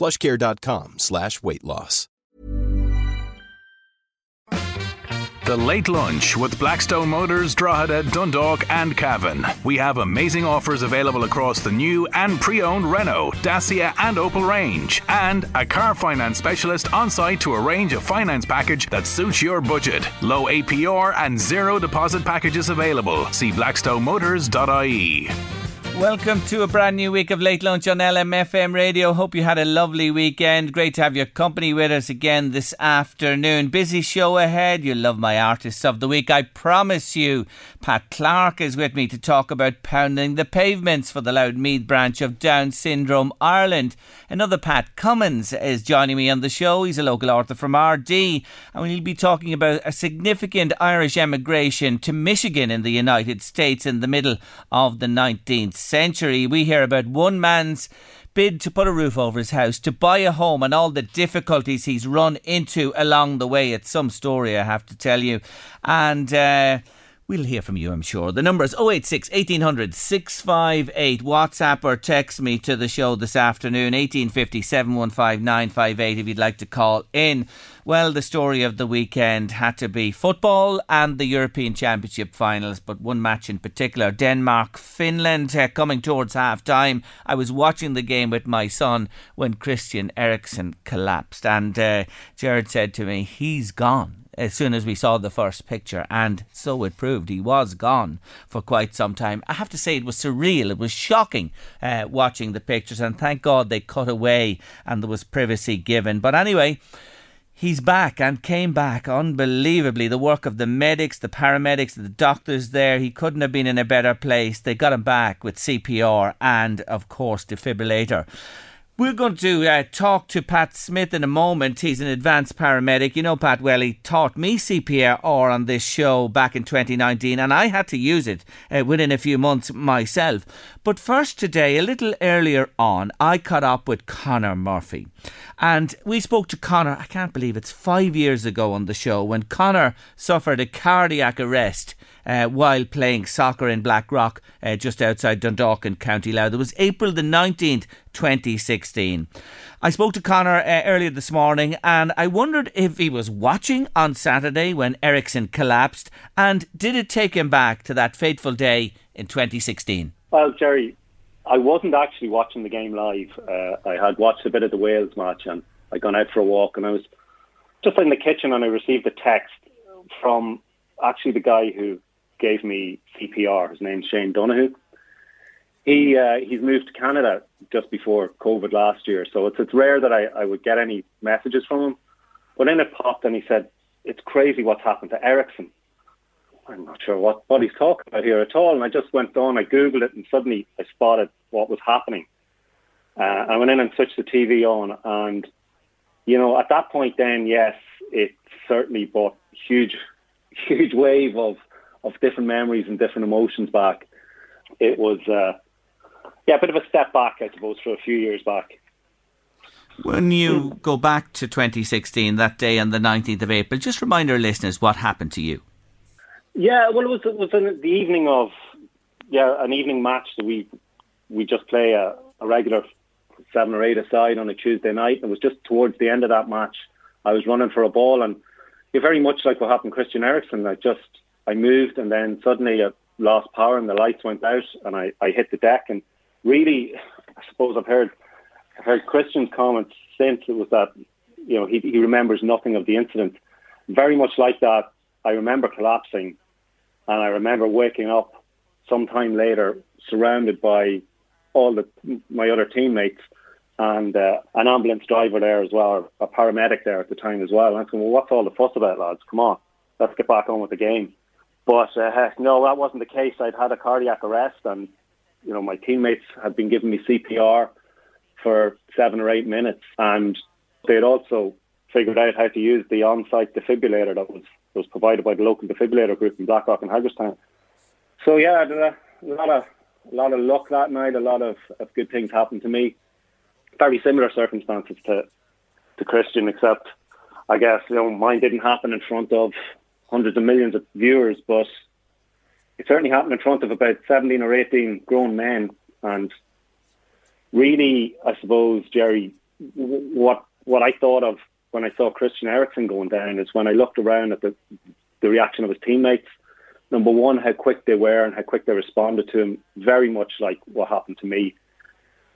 plushcare.com slash weight loss. The Late Lunch with Blackstone Motors, Drogheda, Dundalk, and Cavan. We have amazing offers available across the new and pre owned Renault, Dacia, and Opel range, and a car finance specialist on site to arrange a finance package that suits your budget. Low APR and zero deposit packages available. See blackstonemotors.ie. Welcome to a brand new week of Late Lunch on LMFM Radio. Hope you had a lovely weekend. Great to have your company with us again this afternoon. Busy show ahead. You'll love my artists of the week. I promise you. Pat Clark is with me to talk about pounding the pavements for the Louth Meath branch of Down Syndrome Ireland. Another Pat Cummins is joining me on the show. He's a local author from Ardee, and we'll be talking about a significant Irish emigration to Michigan in the United States in the middle of the 19th century. We hear about one man's bid to put a roof over his house, to buy a home, and all the difficulties he's run into along the way. It's some story, I have to tell you. And, uh, We'll hear from you, I'm sure. The number is 086 1800 658. WhatsApp or text me to the show this afternoon, 1850 715 958, if you'd like to call in. Well, the story of the weekend had to be football and the European Championship finals, but one match in particular Denmark Finland uh, coming towards half time. I was watching the game with my son when Christian Eriksen collapsed, and uh, Jared said to me, He's gone as soon as we saw the first picture, and so it proved. He was gone for quite some time. I have to say, it was surreal. It was shocking uh, watching the pictures, and thank God they cut away and there was privacy given. But anyway, he's back and came back unbelievably. The work of the medics, the paramedics, the doctors there, he couldn't have been in a better place. They got him back with CPR and, of course, defibrillator. We're going to uh, talk to Pat Smith in a moment. He's an advanced paramedic. You know, Pat well, he taught me CPR on this show back in 2019, and I had to use it uh, within a few months myself. But first, today, a little earlier on, I caught up with Connor Murphy. And we spoke to Connor, I can't believe it's five years ago on the show, when Connor suffered a cardiac arrest uh, while playing soccer in Blackrock, uh, just outside Dundalk in County Louth. It was April the 19th, 2016. I spoke to Connor uh, earlier this morning and I wondered if he was watching on Saturday when Eriksen collapsed and did it take him back to that fateful day in 2016? Well, Jerry, I wasn't actually watching the game live. Uh, I had watched a bit of the Wales match and I'd gone out for a walk and I was just in the kitchen and I received a text from actually the guy who gave me CPR. His name's Shane Donahue. He uh, he's moved to Canada just before COVID last year, so it's it's rare that I, I would get any messages from him. But then it popped and he said, "It's crazy what's happened to Eriksen." I'm not sure what, what he's talking about here at all. And I just went on, I googled it, and suddenly I spotted what was happening. Uh, I went in and switched the TV on, and you know, at that point, then yes, it certainly brought huge, huge wave of of different memories and different emotions back. It was, uh, yeah, a bit of a step back, I suppose, for a few years back. When you go back to 2016, that day on the 19th of April, just remind our listeners what happened to you. Yeah, well, it was it was in the evening of yeah an evening match that we we just play a, a regular seven or eight aside on a Tuesday night. It was just towards the end of that match. I was running for a ball, and you're very much like what happened Christian Eriksen. I just I moved and then suddenly I lost power and the lights went out and I, I hit the deck and really I suppose I've heard I've heard Christian's comments since it was that you know, he, he remembers nothing of the incident. Very much like that, I remember collapsing, and I remember waking up sometime later, surrounded by all the my other teammates and uh, an ambulance driver there as well, a paramedic there at the time as well. And I'm well, what's all the fuss about, lads? Come on, let's get back on with the game. But uh, no, that wasn't the case. I'd had a cardiac arrest, and you know my teammates had been giving me CPR for seven or eight minutes, and they had also figured out how to use the on-site defibrillator that was was provided by the local defibrillator group in Blackrock and Haggardstown. So yeah, a lot of a lot of luck that night. A lot of, of good things happened to me. Very similar circumstances to to Christian, except I guess you know mine didn't happen in front of hundreds of millions of viewers, but it certainly happened in front of about 17 or 18 grown men. And really, I suppose, Jerry, what what I thought of when I saw Christian Eriksen going down is when I looked around at the the reaction of his teammates. Number one, how quick they were and how quick they responded to him, very much like what happened to me.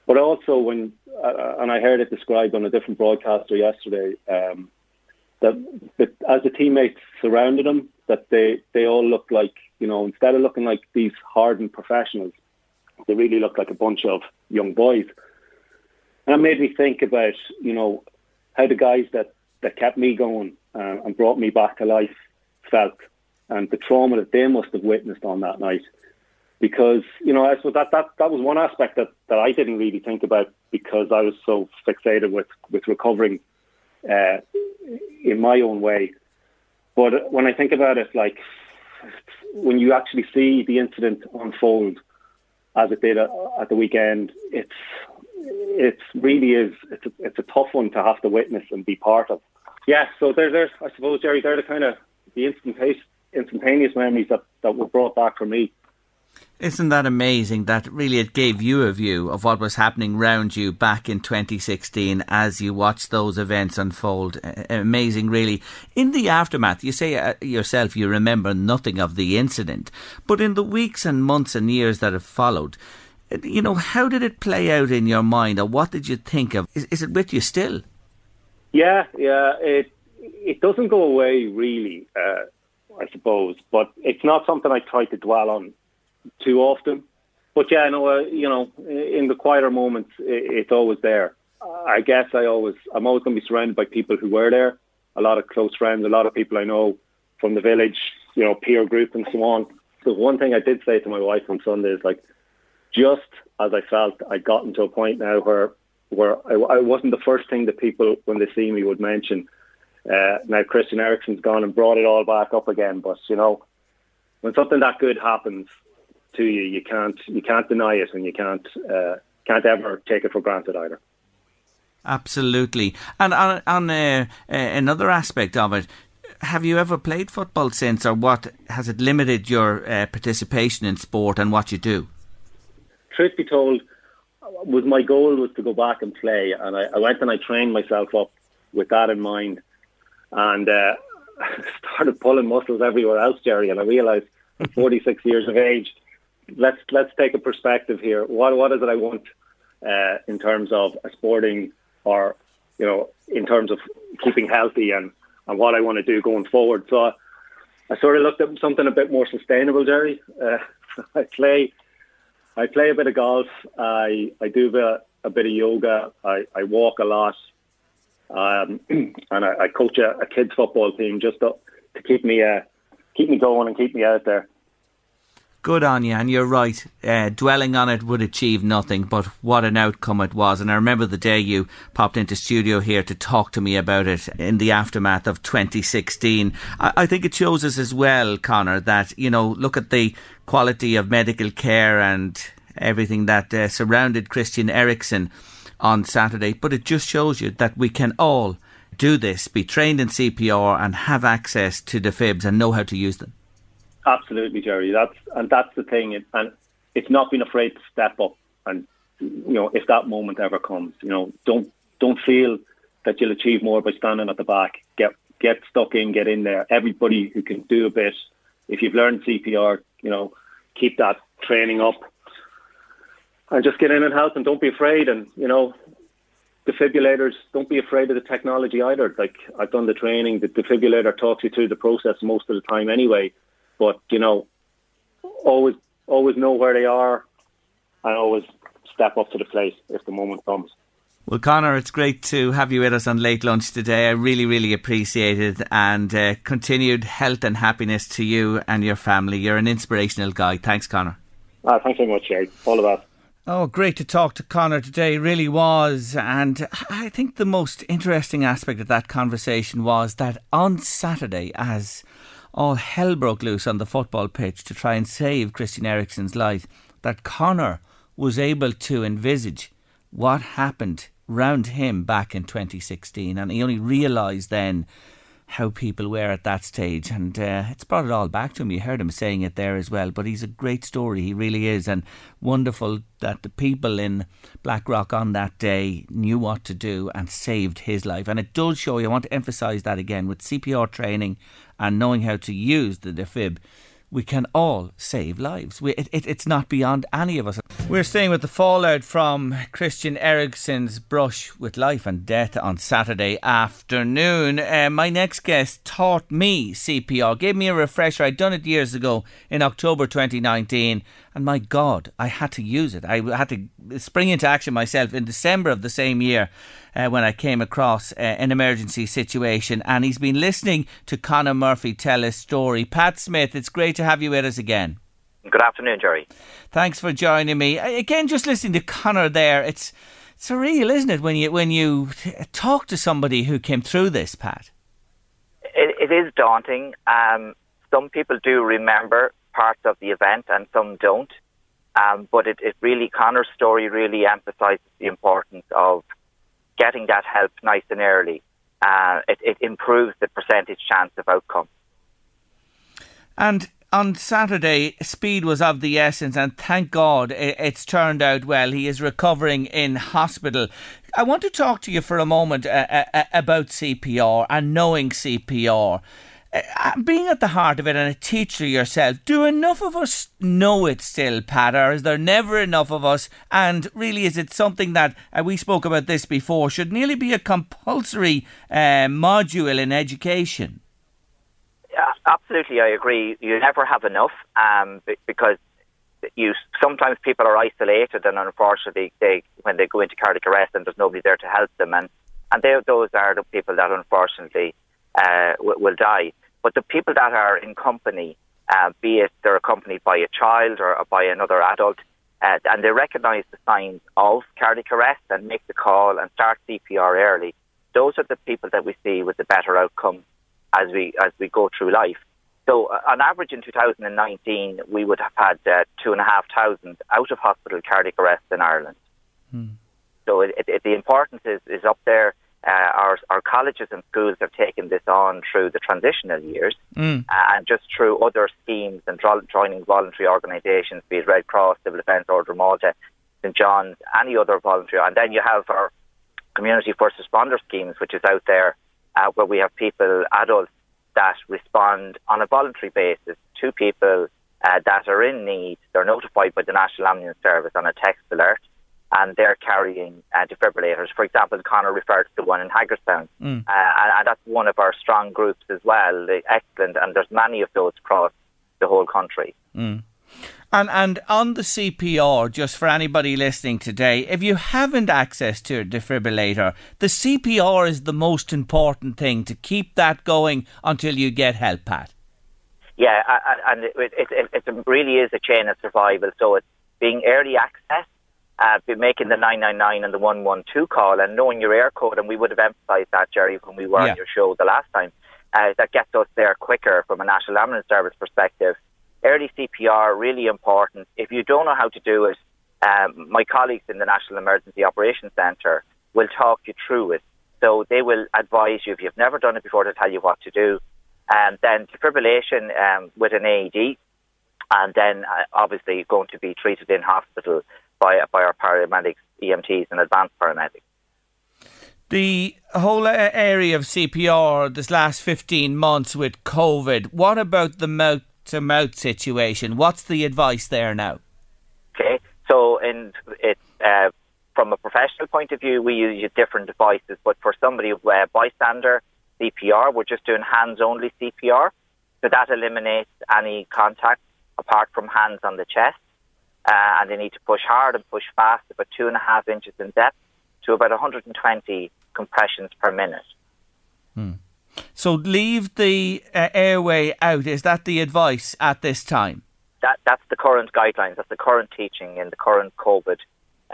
But also when, uh, and I heard it described on a different broadcaster yesterday, um, that, that as the teammates surrounded him, that they, they all looked like, you know, instead of looking like these hardened professionals, they really looked like a bunch of young boys. And it made me think about, you know, how the guys that, that kept me going uh, and brought me back to life felt and the trauma that they must have witnessed on that night. Because, you know, I suppose that, that, that was one aspect that, that I didn't really think about because I was so fixated with, with recovering uh, in my own way. But when I think about it, like when you actually see the incident unfold as it did at the weekend, it's it really is it's a, it's a tough one to have to witness and be part of. Yeah, so there, there's I suppose Jerry, they're the kind of the instantaneous instantaneous memories that, that were brought back for me. Isn't that amazing that really it gave you a view of what was happening round you back in 2016 as you watched those events unfold? Amazing, really. In the aftermath, you say uh, yourself you remember nothing of the incident, but in the weeks and months and years that have followed, you know, how did it play out in your mind or what did you think of? Is, is it with you still? Yeah, yeah. It, it doesn't go away really. Uh, I suppose. But it's not something I try to dwell on too often. But yeah, no, uh, you know, in the quieter moments, it's always there. I guess I always, I'm always going to be surrounded by people who were there. A lot of close friends, a lot of people I know from the village, you know, peer group and so on. So one thing I did say to my wife on Sunday is like, just as I felt I'd gotten to a point now where where I, I wasn't the first thing that people, when they see me, would mention. Uh, now Christian Eriksen's gone and brought it all back up again, but you know, when something that good happens to you, you can't you can't deny it, and you can't uh, can't ever take it for granted either. Absolutely, and on, on uh, uh, another aspect of it, have you ever played football since, or what has it limited your uh, participation in sport and what you do? Truth be told, was my goal was to go back and play, and I, I went and I trained myself up with that in mind and uh, started pulling muscles everywhere else, Jerry. And I realised at 46 years of age, let's let's take a perspective here. What what is it I want uh, in terms of sporting or you know in terms of keeping healthy and and what I want to do going forward. So I sort of looked at something a bit more sustainable, Jerry. Uh, I play I play a bit of golf. I I do a bit, a bit of yoga. I, I walk a lot. Um, and I, I coach a, a, kids football team just to, to keep me uh, keep me going and keep me out there. Good on you, and you're right. Uh, dwelling on it would achieve nothing, but what an outcome it was. And I remember the day you popped into studio here to talk to me about it in the aftermath of 2016. I, I think it shows us as well, Connor, that, you know, look at the quality of medical care and everything that uh, surrounded Christian Eriksen on Saturday, but it just shows you that we can all do this, be trained in CPR and have access to the fibs and know how to use them. Absolutely, Jerry. That's and that's the thing, and it's not being afraid to step up. And you know, if that moment ever comes, you know, don't don't feel that you'll achieve more by standing at the back. Get get stuck in, get in there. Everybody who can do a bit. If you've learned CPR, you know, keep that training up and just get in and help and don't be afraid. And you know, defibrillators, don't be afraid of the technology either. Like I've done the training, the defibrillator talks you through the process most of the time anyway. But you know, always always know where they are, and always step up to the plate if the moment comes. Well, Connor, it's great to have you with us on Late Lunch today. I really, really appreciate it and uh, continued health and happiness to you and your family. You're an inspirational guy. Thanks, Connor. Ah, thanks very much, Jerry. All the best. Oh, great to talk to Connor today, really was. And I think the most interesting aspect of that conversation was that on Saturday, as all hell broke loose on the football pitch to try and save Christian Eriksen's life, that Connor was able to envisage what happened round him back in 2016, and he only realised then how people were at that stage, and uh, it's brought it all back to him. You heard him saying it there as well, but he's a great story. He really is, and wonderful that the people in Blackrock on that day knew what to do and saved his life. And it does show you. I want to emphasise that again with CPR training and knowing how to use the defib we can all save lives. We, it, it, it's not beyond any of us. We're staying with the fallout from Christian Eriksen's brush with life and death on Saturday afternoon. Uh, my next guest taught me CPR, gave me a refresher. I'd done it years ago in October 2019, and my God, I had to use it. I had to spring into action myself in December of the same year uh, when I came across uh, an emergency situation. And he's been listening to Conor Murphy tell his story. Pat Smith, it's great to have you with us again. Good afternoon, Jerry. Thanks for joining me. Again, just listening to Conor there, it's surreal, isn't it, when you when you talk to somebody who came through this, Pat? it, it is daunting. Um, some people do remember parts of the event, and some don't. Um, but it, it really, Conor's story really emphasises the importance of getting that help nice and early. Uh, it, it improves the percentage chance of outcome. And on Saturday, speed was of the essence, and thank God it's turned out well. He is recovering in hospital. I want to talk to you for a moment uh, uh, about CPR and knowing CPR. Uh, being at the heart of it and a teacher yourself, do enough of us know it still, Pat, or is there never enough of us? And really, is it something that, uh, we spoke about this before, should nearly be a compulsory uh, module in education? Yeah, absolutely, I agree. You never have enough um, because you sometimes people are isolated, and unfortunately, they when they go into cardiac arrest, and there's nobody there to help them, and and they, those are the people that unfortunately uh, will die. But the people that are in company, uh, be it they're accompanied by a child or by another adult, uh, and they recognise the signs of cardiac arrest and make the call and start CPR early, those are the people that we see with the better outcome as we as we go through life. So, uh, on average, in 2019, we would have had uh, two and a half thousand out of hospital cardiac arrests in Ireland. Hmm. So, it, it, the importance is, is up there. Uh, our, our colleges and schools have taken this on through the transitional years mm. uh, and just through other schemes and dro- joining voluntary organisations, be it Red Cross, Civil Defence Order Malta, St John's, any other voluntary. And then you have our community first responder schemes, which is out there, uh, where we have people, adults, that respond on a voluntary basis to people uh, that are in need. They're notified by the National Ambulance Service on a text alert and they're carrying uh, defibrillators. For example, Conor referred to the one in Haggardstown, mm. uh, and, and, that's one of our strong groups as well. Excellent, and there's many of those across the whole country. Mm. And and on the CPR, just for anybody listening today, if you haven't access to a defibrillator, the CPR is the most important thing to keep that going until you get help, Pat. Yeah, and it, it, it, it really is a chain of survival. So it's being early access uh, be making the 999 and the 112 call and knowing your Eircode, and we would have emphasised that, Jerry, when we were yeah. on your show the last time, uh, that gets us there quicker from a National Ambulance Service perspective. Early CPR, really important. If you don't know how to do it, um, my colleagues in the National Emergency Operations Centre will talk you through it. So they will advise you if you've never done it before to tell you what to do. And then defibrillation um, with an AED, and then uh, obviously going to be treated in hospital by by our paramedics, EMTs, and advanced paramedics. The whole area of CPR this last 15 months with COVID, what about the mouth to mouth situation? What's the advice there now? Okay, so it, uh, from a professional point of view, we use different devices, but for somebody uh, bystander CPR, we're just doing hands only CPR. So that eliminates any contact apart from hands on the chest. Uh, and they need to push hard and push fast, about two and a half inches in depth to about 120 compressions per minute. Hmm. So leave the uh, airway out. Is that the advice at this time? That that's the current guidelines. That's the current teaching in the current COVID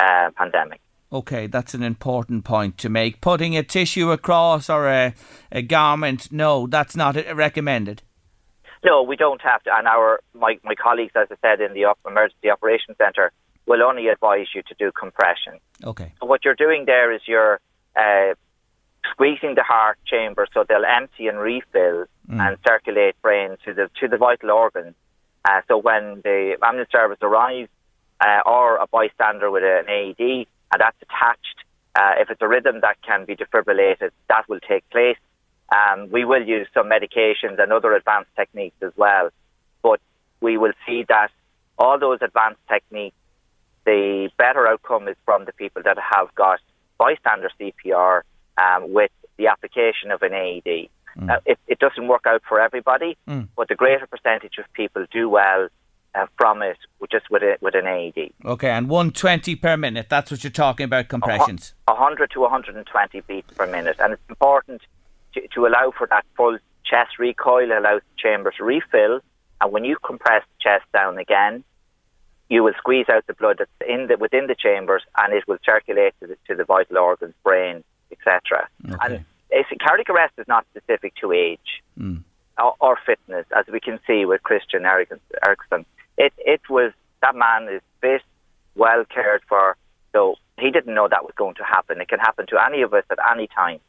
uh, pandemic. Okay, that's an important point to make. Putting a tissue across or a, a garment, no, that's not recommended. No, we don't have to. And our my, my colleagues, as I said, in the emergency operations centre, will only advise you to do compression. Okay. So what you're doing there is you're uh, squeezing the heart chamber so they'll empty and refill mm. and circulate brain to the to the vital organs. Uh, so when the ambulance service arrives, uh, or a bystander with an AED, and that's attached, uh, if it's a rhythm that can be defibrillated, that will take place. Um, we will use some medications and other advanced techniques as well, but we will see that all those advanced techniques, the better outcome is from the people that have got bystander CPR um, with the application of an AED. Mm. Uh, it, it, doesn't work out for everybody, mm. but the greater percentage of people do well uh, from it just with, a, with an AED. Okay, and 120 per minute, that's what you're talking about, compressions? 100 to 120 beats per minute. And it's important to, to allow for that full chest recoil, allows the chamber to refill. And when you compress the chest down again, you will squeeze out the blood that's in the, within the chambers and it will circulate to the, to the vital organs, brain, etc. Okay. And cardiac arrest is not specific to age mm. or, or, fitness, as we can see with Christian Eriksen. It, it was, that man is fit, well cared for, so he didn't know that was going to happen. It can happen to any of us at any time.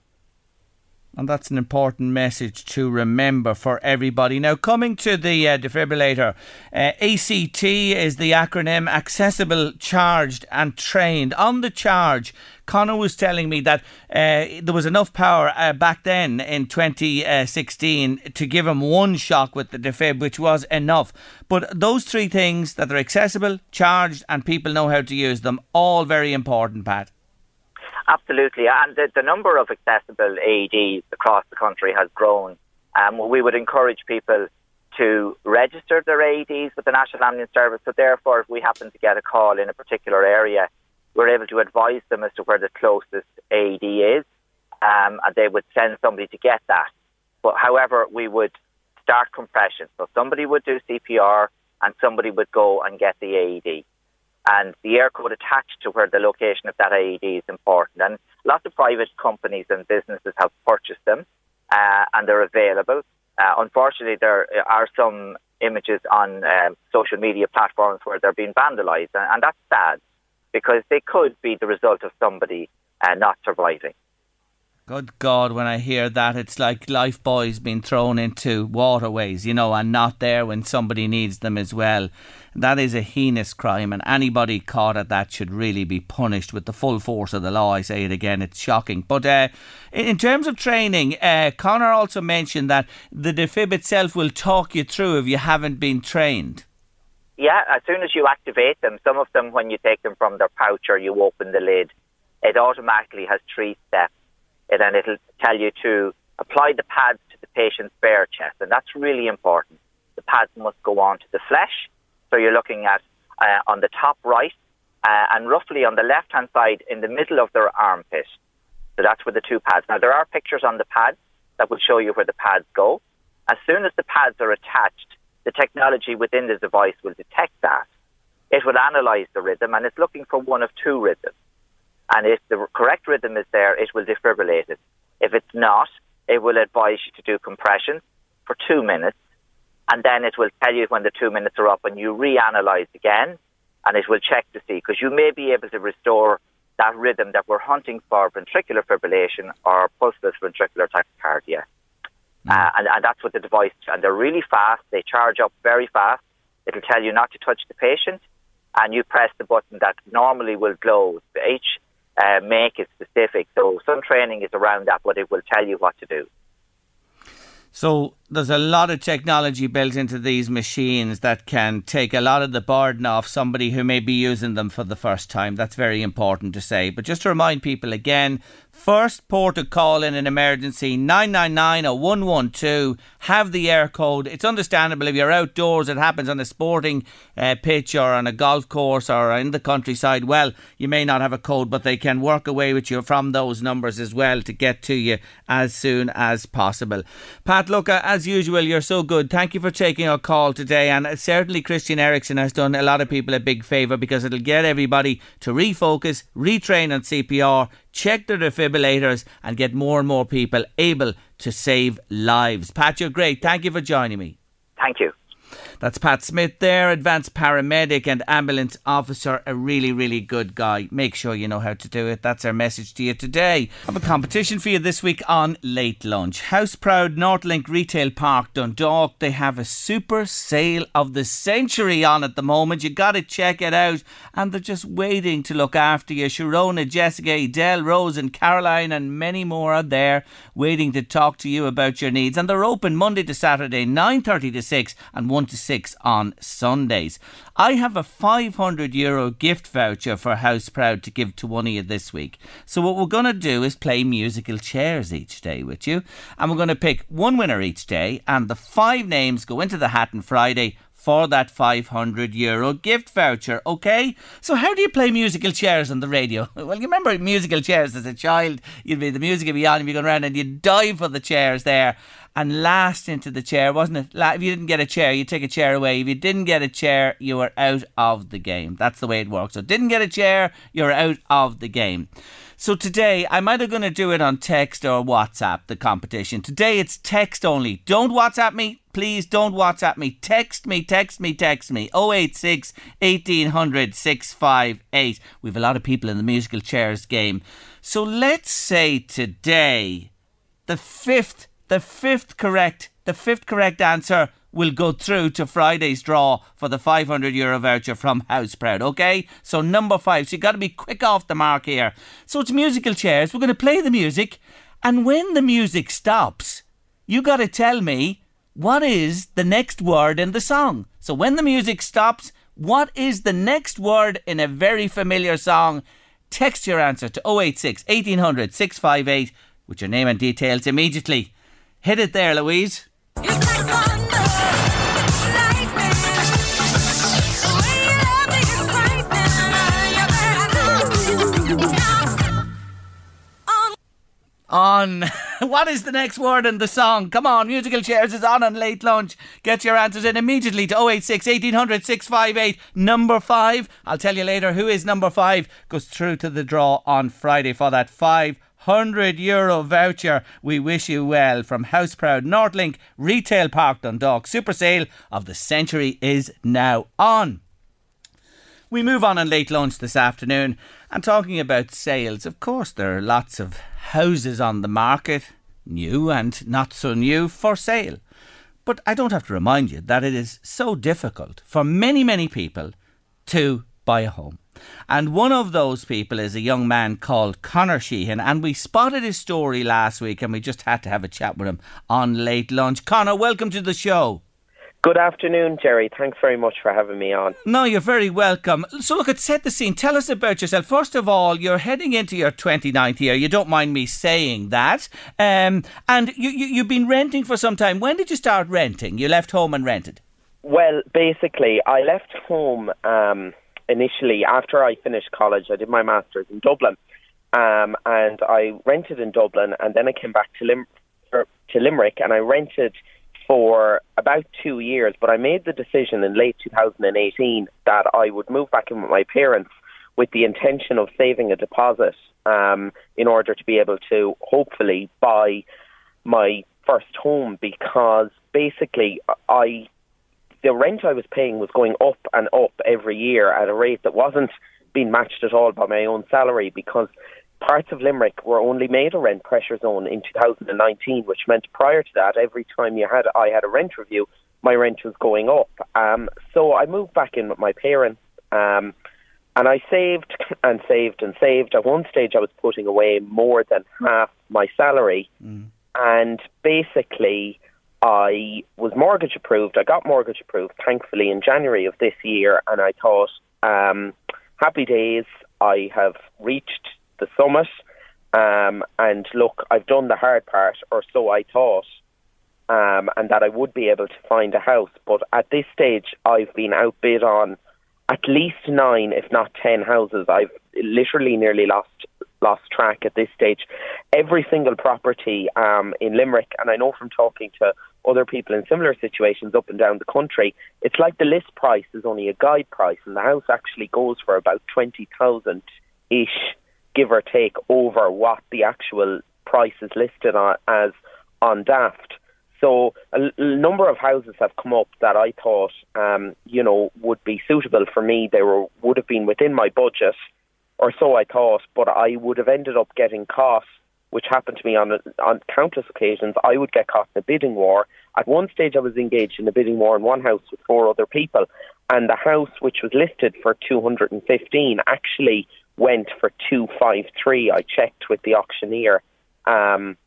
And that's an important message to remember for everybody. Now, coming to the uh, defibrillator, uh, ACT is the acronym Accessible, Charged and Trained. On the charge, Connor was telling me that uh, there was enough power uh, back then in 2016 to give him one shock with the defib, which was enough. But those three things that they're accessible, charged, and people know how to use them, all very important, Pat. Absolutely, and the, the number of accessible AEDs across the country has grown. Um, we would encourage people to register their AEDs with the National Ambulance Service. So therefore, if we happen to get a call in a particular area, we're able to advise them as to where the closest AED is, um, and they would send somebody to get that. But however, we would start compression. So somebody would do CPR, and somebody would go and get the AED and the Eircode attached to where the location of that AED is important. And lots of private companies and businesses have purchased them uh, and they're available. Uh, unfortunately, there are some images on um, social media platforms where they're being vandalised, and, and, that's sad because they could be the result of somebody uh, not surviving. Good God, when I hear that, it's like life boys being thrown into waterways, you know, and not there when somebody needs them as well. That is a heinous crime, and anybody caught at that should really be punished with the full force of the law. I say it again, it's shocking. But uh, in terms of training, uh, Connor also mentioned that the defib itself will talk you through if you haven't been trained. Yeah, as soon as you activate them, some of them, when you take them from their pouch or you open the lid, it automatically has three steps then it'll tell you to apply the pads to the patient's bare chest, and that's really important. The pads must go on to the flesh, so you're looking at uh, on the top right uh, and roughly on the left hand side in the middle of their armpit. So that's where the two pads. Now there are pictures on the pads that will show you where the pads go. As soon as the pads are attached, the technology within the device will detect that. It will analyze the rhythm and it's looking for one of two rhythms. And if the correct rhythm is there, it will defibrillate it. If it's not, it will advise you to do compression for two minutes. And then it will tell you when the two minutes are up and you reanalyze again and it will check to see because you may be able to restore that rhythm that we're hunting for ventricular fibrillation or pulseless ventricular tachycardia. Mm. Uh, and, and that's what the device, and they're really fast. They charge up very fast. It'll tell you not to touch the patient, and you press the button that normally will glow. Each uh, make it specific. So some training is around that, but it will tell you what to do. So there's a lot of technology built into these machines that can take a lot of the burden off somebody who may be using them for the first time. That's very important to say. But just to remind people again, First port of call in an emergency 999 or 112. Have the Eircode It's understandable if you're outdoors, it happens on a sporting uh, pitch or on a golf course or in the countryside. Well, you may not have a code, but they can work away with you from those numbers as well to get to you as soon as possible. Pat, look, uh, as usual, you're so good. Thank you for taking our call today. And certainly, Christian Eriksen has done a lot of people a big favour because it'll get everybody to refocus, retrain on CPR check their defibrillators, and get more and more people able to save lives. Pat, you're great. Thank you for joining me. Thank you. That's Pat Smith there, advanced paramedic and ambulance officer. A really, really good guy. Make sure you know how to do it. That's our message to you today. I have a competition for you this week on Late Lunch. House proud Northlink Retail Park Dundalk. They have a super sale of the century on at the moment. You got to check it out. And they're just waiting to look after you. Sharona, Jessica, Adele, Rose, and Caroline, and many more are there waiting to talk to you about your needs. And they're open Monday to Saturday, 9.30 to 6 and 1 to 6 6 on Sundays. I have a 500 euro gift voucher for House Proud to give to one of you this week. So, what we're going to do is play musical chairs each day with you. And we're going to pick one winner each day, and the five names go into the hat on Friday for that 500 euro gift voucher, okay? So, how do you play musical chairs on the radio? Well, you remember musical chairs as a child? You'd be the music would be on, you'd be going around and you'd dive for the chairs there and last into the chair, wasn't it? If you didn't get a chair, you take a chair away. If you didn't get a chair, you were out of the game. That's the way it works. So, didn't get a chair, you're out of the game. So today, I'm either going to do it on text or WhatsApp, the competition. Today, it's text only. Don't WhatsApp me. Please don't WhatsApp me. Text me, text me, text me. 086 1800 658. We have a lot of people in the musical chairs game. So let's say today, the fifth the fifth correct, the fifth correct answer will go through to Friday's draw for the 500 euro voucher from House Proud. Okay, so number five. So you've got to be quick off the mark here. So it's musical chairs. We're going to play the music, and when the music stops, you got to tell me what is the next word in the song. So when the music stops, what is the next word in a very familiar song? Text your answer to 086 1800 658 with your name and details immediately. Hit it there, Louise. On. what is the next word in the song? Come on, Musical Chairs is on on late lunch. Get your answers in immediately to 086 1800 658. Number five. I'll tell you later who is number five. Goes through to the draw on Friday for that five 100 euro voucher. We wish you well from House Proud Northlink Retail Park Dundalk. Super sale of the century is now on. We move on in late lunch this afternoon and talking about sales. Of course, there are lots of houses on the market, new and not so new, for sale. But I don't have to remind you that it is so difficult for many, many people to buy a home. And one of those people is a young man called Connor Sheehan. And we spotted his story last week and we just had to have a chat with him on late lunch. Connor, welcome to the show. Good afternoon, Jerry. Thanks very much for having me on. No, you're very welcome. So, look, at set the scene. Tell us about yourself. First of all, you're heading into your 29th year. You don't mind me saying that. Um, and you, you, you've been renting for some time. When did you start renting? You left home and rented? Well, basically, I left home um, initially after I finished college. I did my master's in Dublin, um, and I rented in Dublin, and then I came back to Lim- er, to Limerick, and I rented for about two years. But I made the decision in late 2018 that I would move back in with my parents with the intention of saving a deposit um, in order to be able to hopefully buy my first home because basically I the rent I was paying was going up and up every year at a rate that wasn't being matched at all by my own salary because parts of Limerick were only made a rent pressure zone in 2019, which meant prior to that, every time you had I had a rent review, my rent was going up. Um, so I moved back in with my parents, um, and I saved and saved and saved. At one stage, I was putting away more than half my salary, mm. and basically I was mortgage approved. I got mortgage approved, thankfully, in January of this year, and I thought, um, happy days. I have reached the summit, um, and look, I've done the hard part, or so I thought, um, and that I would be able to find a house. But at this stage, I've been outbid on at least nine, if not ten houses. I've literally nearly lost lost track at this stage. Every single property um, in Limerick, and I know from talking to other people in similar situations up and down the country, it's like the list price is only a guide price, and the house actually goes for about twenty thousand ish, give or take, over what the actual price is listed on, as on Daft. So a, number of houses have come up that I thought, um, you know, would be suitable for me. They were would have been within my budget, or so I thought. But I would have ended up getting caught, which happened to me on on countless occasions. I would get caught in a bidding war. At one stage, I was engaged in a bidding war in one house with four other people, and the house, which was listed for two hundred and fifteen, actually went for two five three. I checked with the auctioneer. Um,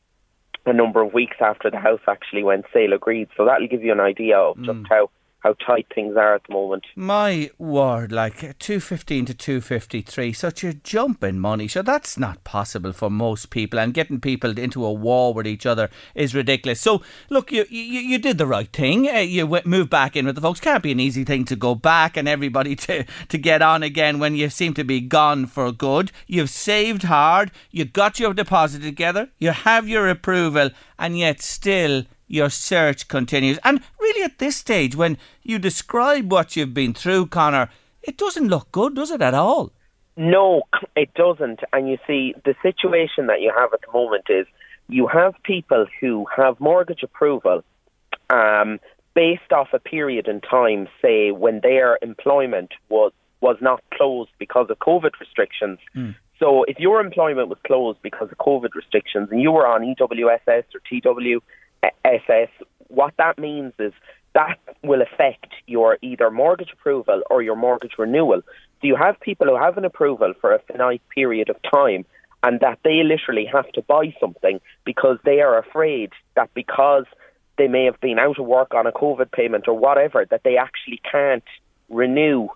a number of weeks after the house actually went sale agreed. So that'll give you an idea of just mm. how how tight things are at the moment. My word, like two fifteen to two fifty three, such a jump in money. So that's not possible for most people, and getting people into a war with each other is ridiculous. So look, you you, you did the right thing. Uh, you moved back in with the folks. Can't be an easy thing to go back and everybody to to get on again when you seem to be gone for good. You've saved hard. You got your deposit together. You have your approval, and yet still your search continues. And really, at this stage, when you describe what you've been through, Connor, it doesn't look good, does it, at all? No, it doesn't. And you see, the situation that you have at the moment is you have people who have mortgage approval um, based off a period in time, say, when their employment was, was not closed because of COVID restrictions. Mm. So if your employment was closed because of COVID restrictions and you were on EWSS or TW, SS, what that means is that will affect your either mortgage approval or your mortgage renewal. So you have people who have an approval for a finite period of time and that they literally have to buy something because they are afraid that because they may have been out of work on a COVID payment or whatever, that they actually can't renew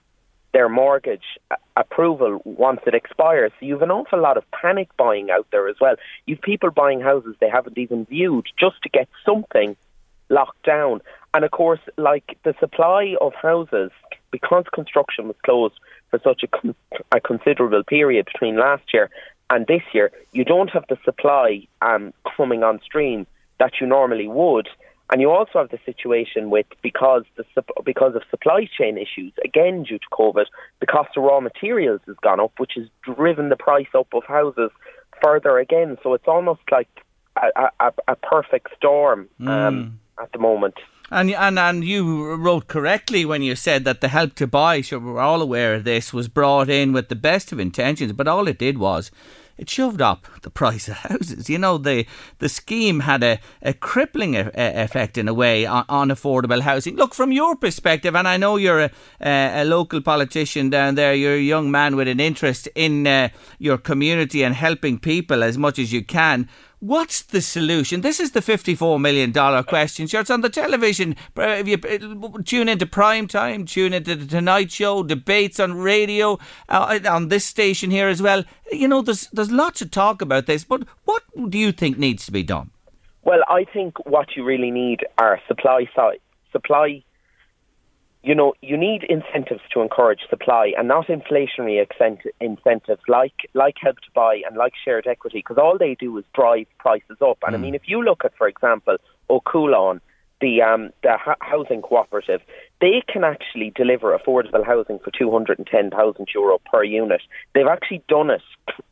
their mortgage approval once it expires. So you have an awful lot of panic buying out there as well. You've people buying houses they haven't even viewed just to get something locked down. And of course, like the supply of houses, because construction was closed for such a, con- a considerable period between last year and this year, you don't have the supply um, coming on stream that you normally would. And you also have the situation with because the because of supply chain issues, again due to COVID, the cost of raw materials has gone up, which has driven the price up of houses further again. So it's almost like a, a, a perfect storm um, mm. at the moment. And, and and you wrote correctly when you said that the help to buy, sure we're all aware of this, was brought in with the best of intentions, but all it did was it shoved up the price of houses. You know, the the scheme had a, a crippling a, a effect in a way on, on, affordable housing. Look, from your perspective, and I know you're a, a, local politician down there, you're a young man with an interest in uh, your community and helping people as much as you can. What's the solution? This is the $54 million question. Sure, it's on the television. If you uh, tune into prime time, tune into the Tonight Show, debates on radio, uh, on this station here as well. You know, there's, there's lots of talk about this, but what do you think needs to be done? Well, I think what you really need are supply side, supply you know, you need incentives to encourage supply and not inflationary incentives like like help to buy and like shared equity, because all they do is drive prices up. And mm. I mean, if you look at, for example, Cualann, the um, the housing cooperative, they can actually deliver affordable housing for two hundred and ten thousand euro per unit. They've actually done it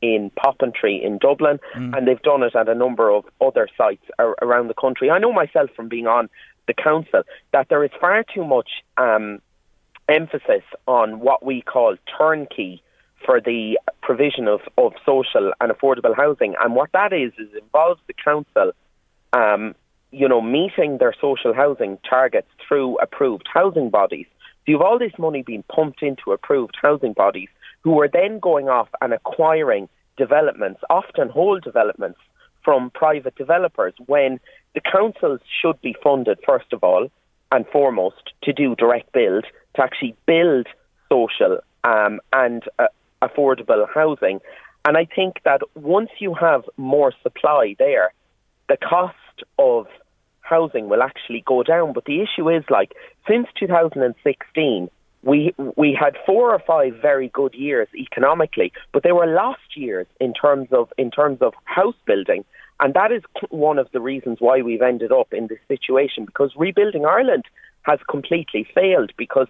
in Poppintree in Dublin, mm. and they've done it at a number of other sites ar- around the country. I know myself from being on the council that there is far too much um, emphasis on what we call turnkey for the provision of, of social and affordable housing. And what that is, is involves the council, um, you know, meeting their social housing targets through approved housing bodies. So you have all this money being pumped into approved housing bodies who are then going off and acquiring developments, often whole developments, from private developers when the councils should be funded, first of all and foremost, to do direct build, to actually build social um, and uh, affordable housing. And I think that once you have more supply there, the cost of housing will actually go down. But the issue is like since 2016, we we had four or five very good years economically, but they were lost years in terms of in terms of house building, and that is one of the reasons why we've ended up in this situation because rebuilding Ireland has completely failed because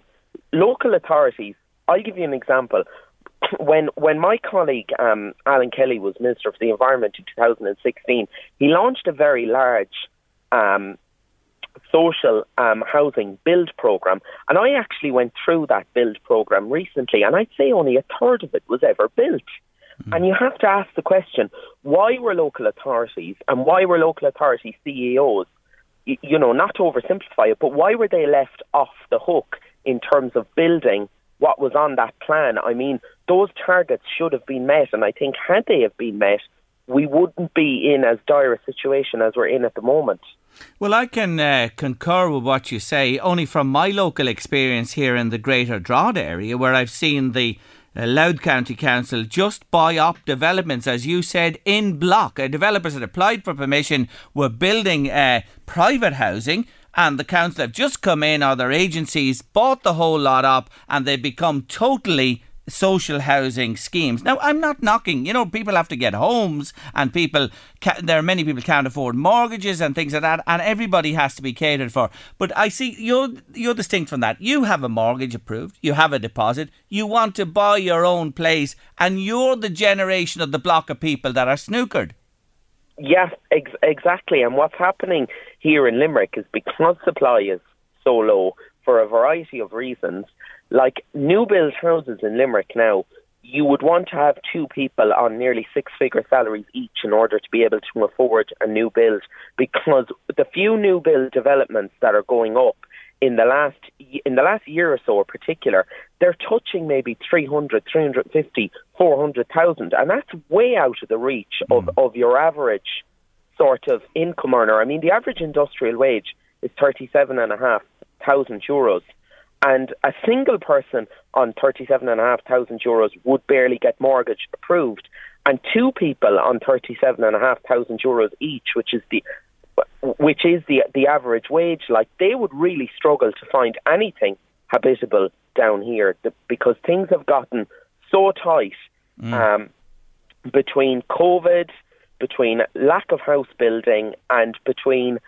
local authorities. I'll give you an example. When when my colleague um, Alan Kelly was Minister for the Environment in 2016, he launched a very large um, social um, housing build program. And I actually went through that build program recently, and I'd say only a third of it was ever built. Mm. And you have to ask the question why were local authorities and why were local authority CEOs, you, you know, not to oversimplify it, but why were they left off the hook in terms of building what was on that plan? I mean, those targets should have been met, and I think had they have been met, we wouldn't be in as dire a situation as we're in at the moment. Well, I can uh, concur with what you say, only from my local experience here in the Greater Drogheda area, where I've seen the uh, Louth County Council just buy up developments, as you said, in block. Uh, developers had applied for permission were building uh, private housing. And the council have just come in, or their agencies bought the whole lot up, and they've become totally social housing schemes. Now, I'm not knocking, you know, people have to get homes and people, there are many people can't afford mortgages and things like that, and everybody has to be catered for. But I see you're, you're distinct from that. You have a mortgage approved, you have a deposit, you want to buy your own place, and you're the generation of the block of people that are snookered. Yes, ex- exactly. And what's happening here in Limerick is because supply is so low for a variety of reasons, like new build houses in Limerick now, you would want to have two people on nearly six figure salaries each in order to be able to afford a new build because the few new build developments that are going up in the last in the last year or so in particular they're touching maybe 300 350 400,000 and that's way out of the reach of mm. of your average sort of income earner i mean the average industrial wage is 37 and a half thousand euros and a single person on 37,500 euros would barely get mortgage approved, and two people on 37,500 euros each, which is the which is the the average wage, like they would really struggle to find anything habitable down here because things have gotten so tight mm. um, between COVID, between lack of house building, and between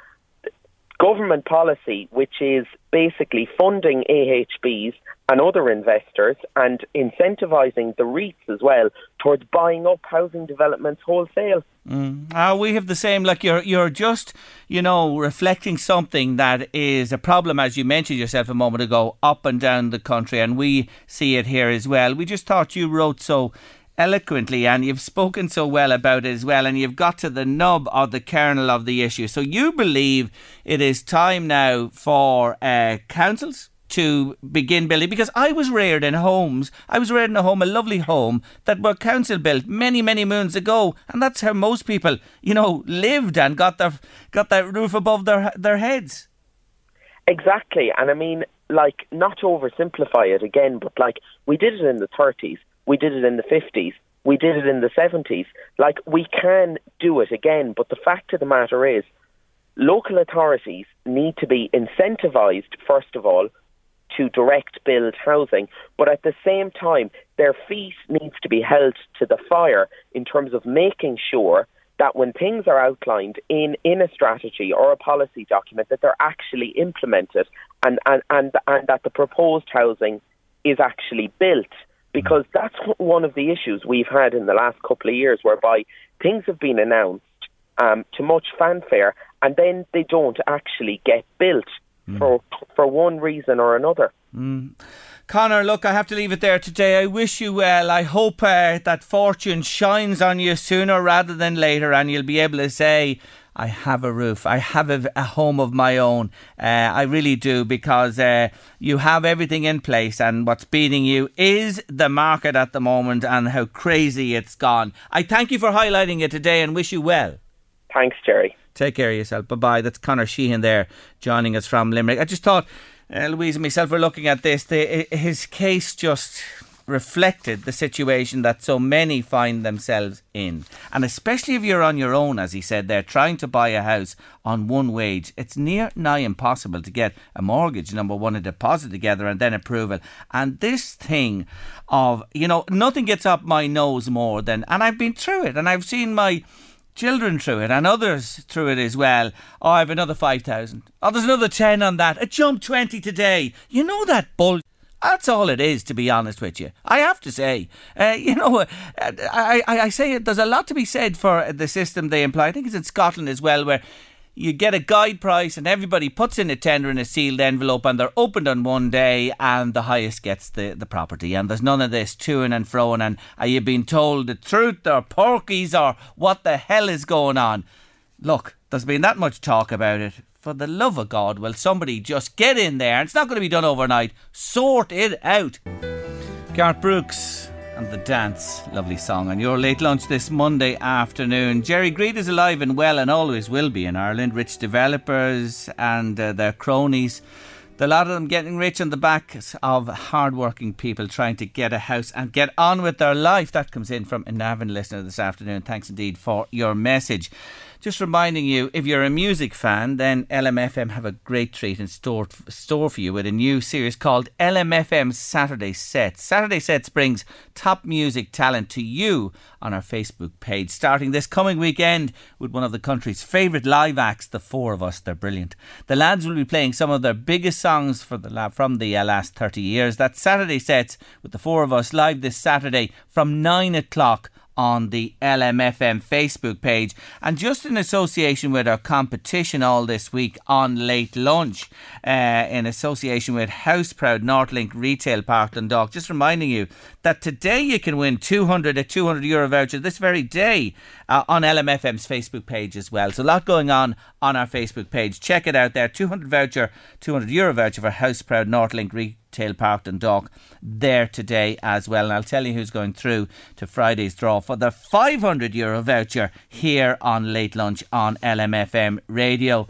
government policy, which is basically funding AHBs and other investors and incentivising the REITs as well towards buying up housing developments wholesale. Mm. Uh, we have the same. Like you're, you're just, you know, reflecting something that is a problem, as you mentioned yourself a moment ago, up and down the country, and we see it here as well. We just thought you wrote so eloquently and you've spoken so well about it as well and you've got to the nub or the kernel of the issue. So you believe it is time now for uh, councils to begin building because I was reared in homes. I was reared in a home, a lovely home that were council built many, many moons ago, and that's how most people, you know, lived and got their got that roof above their their heads. Exactly, and I mean, like, not oversimplify it again, but like we did it in the thirties. We did it in the 50s. We did it in the 70s. Like, we can do it again, but the fact of the matter is, local authorities need to be incentivised, first of all, to direct build housing, but at the same time, their feet needs to be held to the fire in terms of making sure that when things are outlined in, in a strategy or a policy document, that they're actually implemented and, and, and, and that the proposed housing is actually built because that's one of the issues we've had in the last couple of years, whereby things have been announced um, to much fanfare and then they don't actually get built mm. for for one reason or another. Mm. Conor, look, I have to leave it there today. I wish you well. I hope uh, that fortune shines on you sooner rather than later, and you'll be able to say, I have a roof. I have a, a home of my own. Uh, I really do because uh, you have everything in place, and what's beating you is the market at the moment and how crazy it's gone. I thank you for highlighting it today and wish you well. Thanks, Jerry. Take care of yourself. Bye bye. That's Connor Sheehan there joining us from Limerick. I just thought, uh, Louise and myself were looking at this. The, his case just reflected the situation that so many find themselves in. And especially if you're on your own, as he said they're trying to buy a house on one wage, it's near nigh impossible to get a mortgage, number one, a deposit together and then approval. And this thing of, you know, nothing gets up my nose more than, and I've been through it and I've seen my children through it and others through it as well. Oh, I have another 5,000. Oh, there's another 10 on that. It jumped 20 today. You know that bull. That's all it is, to be honest with you. I have to say, uh, you know, uh, I, I, I say it, there's a lot to be said for the system they employ. I think it's in Scotland as well, where you get a guide price and everybody puts in a tender in a sealed envelope and they're opened on one day and the highest gets the, the property and there's none of this toing and froing and are you being told the truth or porkies or what the hell is going on? Look, there's been that much talk about it for the love of God, will somebody just get in there? It's not going to be done overnight. Sort it out. Garth Brooks and the Dance, lovely song. And your late lunch this Monday afternoon. Jerry Greed is alive and well and always will be in Ireland. Rich developers and uh, their cronies. The lot of them getting rich on the backs of hard-working people trying to get a house and get on with their life. That comes in from a Navan listener this afternoon. Thanks indeed for your message. Just reminding you, if you're a music fan, then LMFM have a great treat in store, store for you with a new series called LMFM Saturday Sets. Saturday Sets brings top music talent to you on our Facebook page, starting this coming weekend with one of the country's favourite live acts, The Four of Us. They're brilliant. The lads will be playing some of their biggest songs the from the uh, last 30 years. That's Saturday Sets with The Four of Us live this Saturday from 9 o'clock on the LMFM Facebook page. And just in association with our competition all this week on late lunch, uh, in association with House Proud Northlink Retail Park Dundalk, just reminding you that today you can win 200 a 200 euro voucher this very day uh, on LMFM's Facebook page as well. So a lot going on on our Facebook page. Check it out there. 200 voucher, 200 euro voucher for House Proud Northlink Retail Park Dundalk there today as well. And I'll tell you who's going through to Friday's draw for the 500 euro voucher here on Late Lunch on LMFM Radio.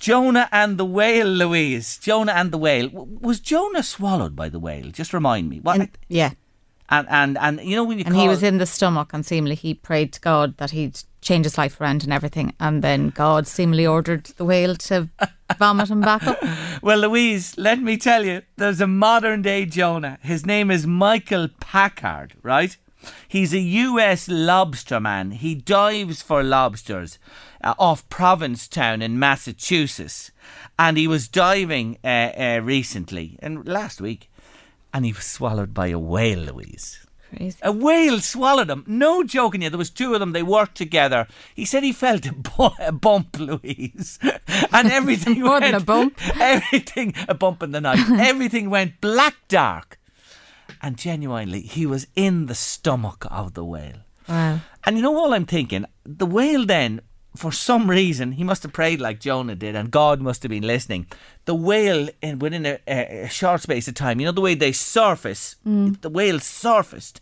Jonah and the whale, Louise. Jonah and the whale. Was Jonah swallowed by the whale? Just remind me. What? Yeah. And, and and you know when you and he was in the stomach and seemingly he prayed to God that he'd change his life around and everything and then God seemingly ordered the whale to vomit him back up. Well, Louise, let me tell you, there's a modern day Jonah. His name is Michael Packard, right? He's a US lobsterman. He dives for lobsters uh, off Provincetown in Massachusetts. And he was diving uh, uh, recently, and last week, and he was swallowed by a whale, Louise. Crazy. A whale swallowed him. No joking you. There was two of them. They worked together. He said he felt a, bu- a bump, Louise, and everything more went, than a bump. Everything a bump in the night. everything went black dark, and genuinely, he was in the stomach of the whale. Wow. And you know all I'm thinking? The whale then for some reason, he must have prayed like Jonah did, and God must have been listening. The whale, in, within a, a, short space of time, you know the way they surface, mm. the whale surfaced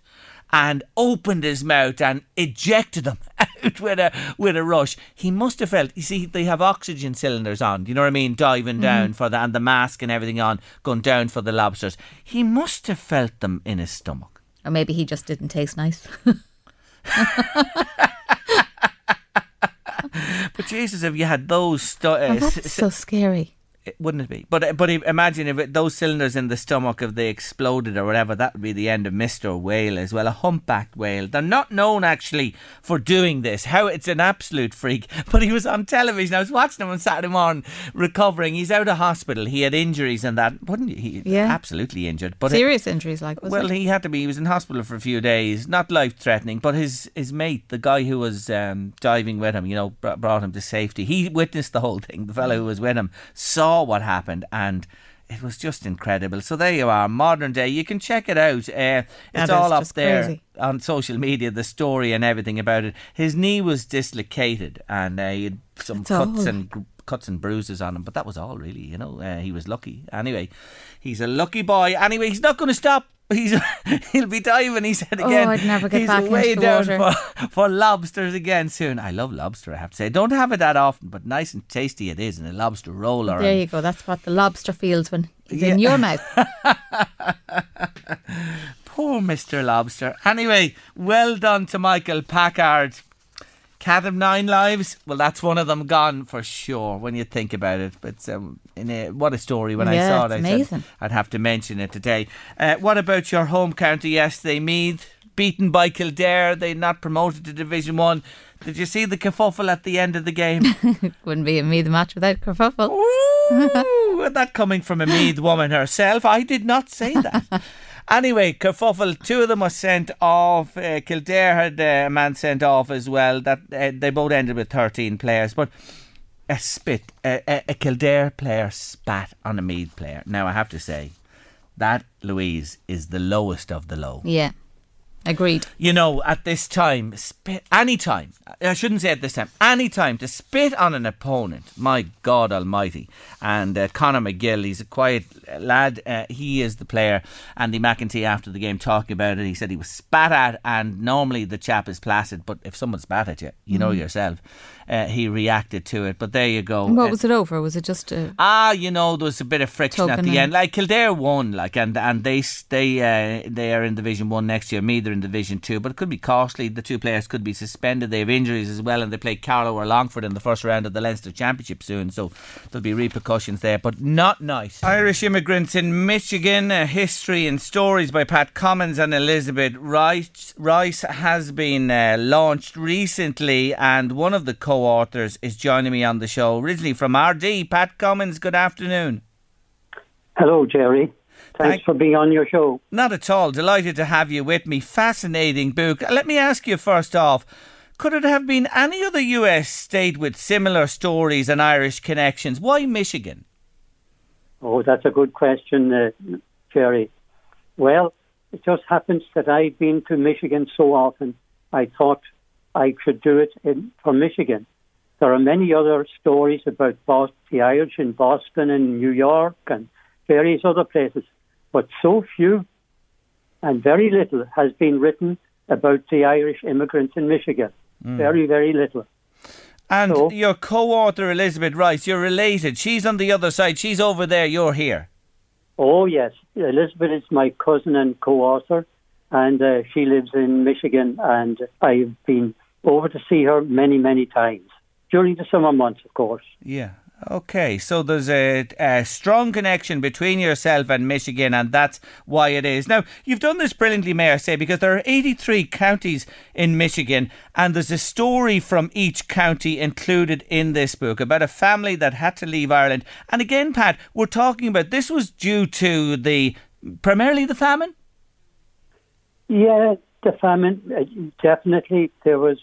and opened his mouth and ejected them out with a with a rush. He must have felt. You see, they have oxygen cylinders on. You know what I mean? Diving mm down for the and the mask and everything on, going down for the lobsters. He must have felt them in his stomach. Or maybe he just didn't taste nice. but Jesus, if you had those, stu- oh, that's so scary wouldn't it be? But but imagine if it, those cylinders in the stomach, if they exploded or whatever, that would be the end of Mister Whale as well. A humpbacked whale. They're not known actually for doing this. How it's an absolute freak. But he was on television. I was watching him on Saturday morning, recovering. He's out of hospital. He had injuries and that. Wasn't he? Yeah, absolutely injured. But serious it, injuries, like. well, it? he had to be. He was in hospital for a few days. Not life threatening, but his his mate, the guy who was um, diving with him, you know, brought him to safety. He witnessed the whole thing. The fellow who was with him saw what happened and it was just incredible. So there you are, modern day. You can check it out. Uh, it's all up there crazy. on social media, the story and everything about it. His knee was dislocated, and uh, he had some That's cuts and cuts and bruises on him. But that was all, really. You know, uh, he was lucky. Anyway, he's a lucky boy. Anyway, he's not going to stop He's he'll be diving. He said oh, again. Oh, I'd never get he's back way into the down water. For, for lobsters again soon. I love lobster. I have to say, don't have it that often, but nice and tasty it is, and a lobster roll or There you go. That's what the lobster feels when he's Yeah. in your mouth. Poor Mr. Lobster. Anyway, well done to Michael Packard. Cat of Nine Lives. Well, that's one of them gone for sure when you think about it. But um, in a, what a story when I Yeah, saw it's it. I amazing. said I'd have to mention it today. Uh, what about your home county yesterday, Meath? Beaten by Kildare. They not promoted to Division 1. Did you see the kerfuffle at the end of the game? Wouldn't be a Meath match without kerfuffle. Ooh, that coming from a Meath woman herself. I did not say that. Anyway, kerfuffle. Two of them were sent off. Uh, Kildare had uh, a man sent off as well. That uh, they both ended with thirteen players, but a spit. A, a, a Kildare player spat on a Meath player. Now I have to say, that Louise is the lowest of the low. Yeah, agreed. You know, at this time, spit any time. I shouldn't say at this time. Any time to spit on an opponent. My God Almighty! And uh, Conor McGill, he's a quiet lad. Uh, he is the player. Andy McEntee after the game talking about it, he said he was spat at, and normally the chap is placid, but if someone spat at you, you know yourself. Uh, he reacted to it. But there you go. What Uh, was it over? Was it just a Ah, you know, there was a bit of friction at the end. Like Kildare won, like and and they they uh, they are in Division One next year. Meath, they're in Division Two, but it could be costly. The two players could be suspended. They have injuries as well, and they play Carlow or Longford in the first round of the Leinster Championship soon. So there'll be repercussions there, but not nice. Irish immigrants in Michigan: uh, history and stories by Pat Commons and Elizabeth Rice. Rice has been uh, launched recently, and one of the co-authors is joining me on the show. Originally from Ardee, Pat Commons. Good afternoon. Hello, Jerry. Thanks Thank- for being on your show. Not at all. Delighted to have you with me. Fascinating book. Let me ask you first off could it have been any other US state with similar stories and Irish connections? Why Michigan? Oh, that's a good question, uh, Jerry. Well, it just happens that I've been to Michigan so often, I thought I should do it in, for Michigan. There are many other stories about Bos- the Irish in Boston and New York and various other places, but so few and very little has been written about the Irish immigrants in Michigan. Very, very little. And So- your co author, Elizabeth Rice, you're related. She's on the other side. She's over there. You're here. Oh, yes. Elizabeth is my cousin and co author, and uh, she lives in Michigan, and I've been over to see her many, many times. During the summer months, of course. Yeah. Okay, so there's a, a strong connection between yourself and Michigan, and that's why it is. Now, you've done this brilliantly, may I say, because there are 83 counties in Michigan, and there's a story from each county included in this book about a family that had to leave Ireland. And again, Pat, we're talking about this was due to the primarily the famine. Yeah, the famine, uh, definitely there was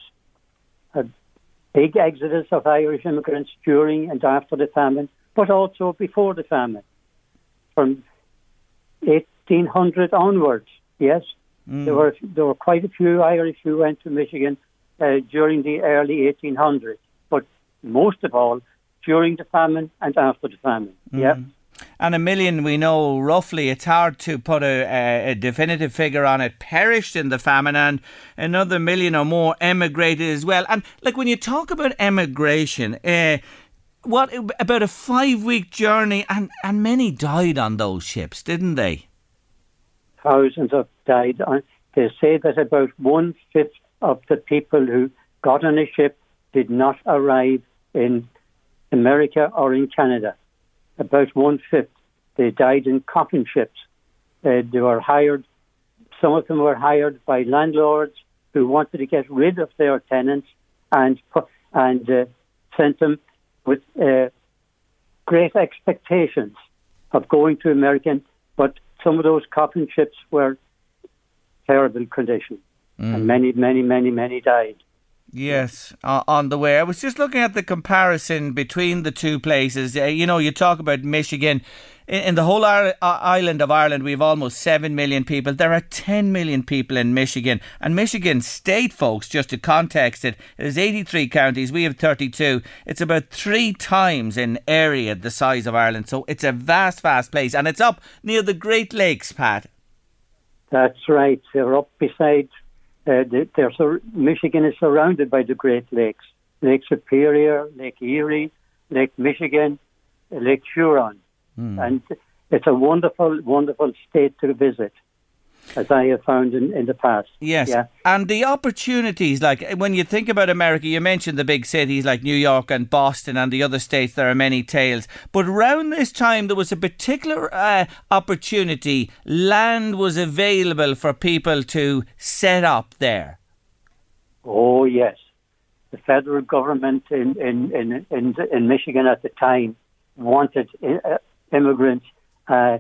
big exodus of Irish immigrants during and after the famine, but also before the famine. From 1800 onwards, yes, there were there were quite a few Irish who went to Michigan uh, during the early 1800s, but most of all during the famine and after the famine. Yeah. And a million, we know roughly, it's hard to put a, a, definitive figure on it, perished in the famine, and another million or more emigrated as well. And like when you talk about emigration, uh, what about a five week journey, and, and many died on those ships, didn't they? thousands have died. They say that about one fifth of the people who got on a ship did not arrive in America or in Canada. About one fifth. They died in coffin ships. Uh, they were hired. Some of them were hired by landlords who wanted to get rid of their tenants and and uh, sent them with uh, great expectations of going to America, but some of those coffin ships were terrible condition, and many, many, many, many died. Yes, uh, on the way. I was just looking at the comparison between the two places. Uh, you know, you talk about Michigan. In, in the whole ir- uh, island of Ireland, we have almost 7 million people. There are 10 million people in Michigan. And Michigan state, folks, just to context it, there's 83 counties. We have 32. It's about three times in area the size of Ireland. So it's a vast, vast place. And it's up near the Great Lakes, Pat. That's right. They're up beside. Uh, they're sur- Michigan is surrounded by the Great Lakes: Lake Superior, Lake Erie, Lake Michigan, Lake Huron, mm. and it's a wonderful, wonderful state to visit as I have found in, in the past. Yes. Yeah. And the opportunities, like when you think about America, you mentioned the big cities like New York and Boston and the other states, there are many tales. But around this time, there was a particular uh, opportunity. Land was available for people to set up there. Oh, yes. The federal government in, in, in, in, in Michigan at the time wanted uh, immigrants uh,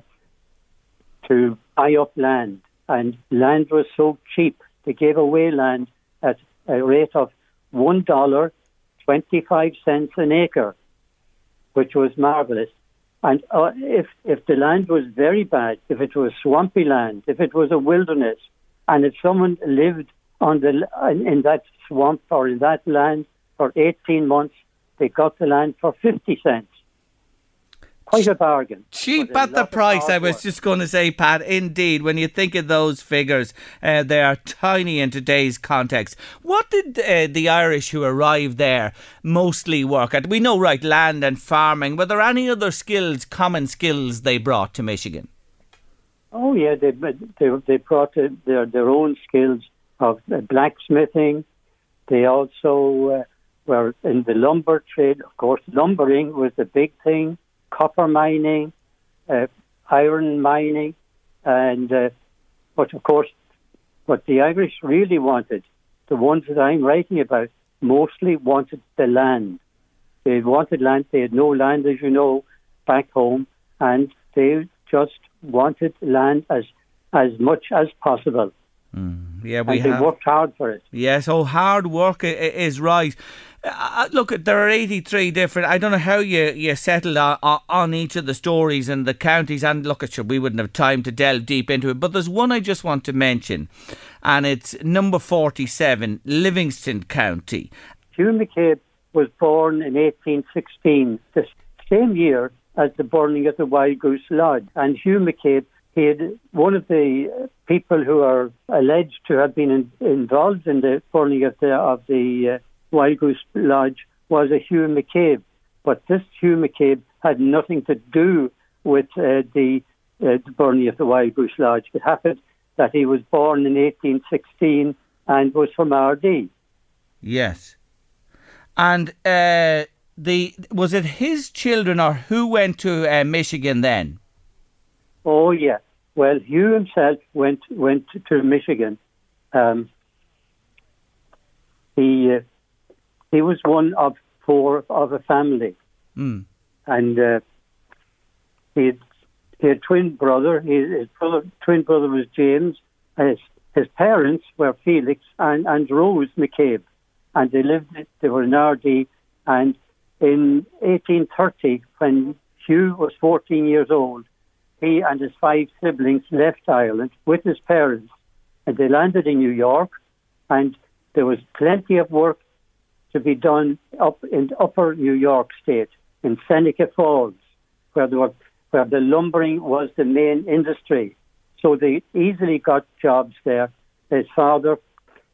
to buy up land, and land was so cheap. They gave away land at a rate of one dollar twenty-five cents an acre, which was marvelous. And uh, if if the land was very bad, if it was swampy land, if it was a wilderness, and if someone lived on the in that swamp or in that land for eighteen months, they got the land for fifty cents quite a bargain. Cheap at the price, I was just going to say, Pat. Indeed, when you think of those figures, uh, they are tiny in today's context. What did uh, the Irish who arrived there mostly work at? We know, right, land and farming. Were there any other skills, common skills, they brought to Michigan? Oh yeah, they they, they brought their their own skills of uh, blacksmithing. They also uh, were in the lumber trade. Of course, lumbering was the big thing copper mining, uh, iron mining, and uh, but of course, what the Irish really wanted, the ones that I'm writing about, mostly wanted the land. They wanted land. They had no land, as you know, back home, and they just wanted land as as much as possible. Mm, yeah, we and have. They worked hard for it. Yes, oh, hard work is right. Uh, uh, look, there are 83 different. I don't know how you, you settled on, on each of the stories and the counties. And look, at we wouldn't have time to delve deep into it. But there's one I just want to mention, and it's number 47, Livingston County. Hugh McCabe was born in 1816, the same year as the burning of the Wild Goose Lodge. And Hugh McCabe he had one of the people who are alleged to have been in, involved in the burning of the of the uh, Wild Goose Lodge was a Hugh McCabe, but this Hugh McCabe had nothing to do with uh, the, uh, the burning of the Wild Goose Lodge. It happened that he was born in 1816 and was from Ardee. Yes, and uh, the was it his children or who went to uh, Michigan then? Oh yeah. Well, Hugh himself went went to Michigan. Um, he uh, he was one of four of a family, mm. and uh, he had he had twin brother. His, his brother, twin brother was James. His his parents were Felix and, and Rose McCabe, and they lived. They were in Ardee, and in 1830, when Hugh was 14 years old, he and his five siblings left Ireland with his parents, and they landed in New York, and there was plenty of work to be done up in upper New York State, in Seneca Falls, where, were, where the lumbering was the main industry. So they easily got jobs there. His father,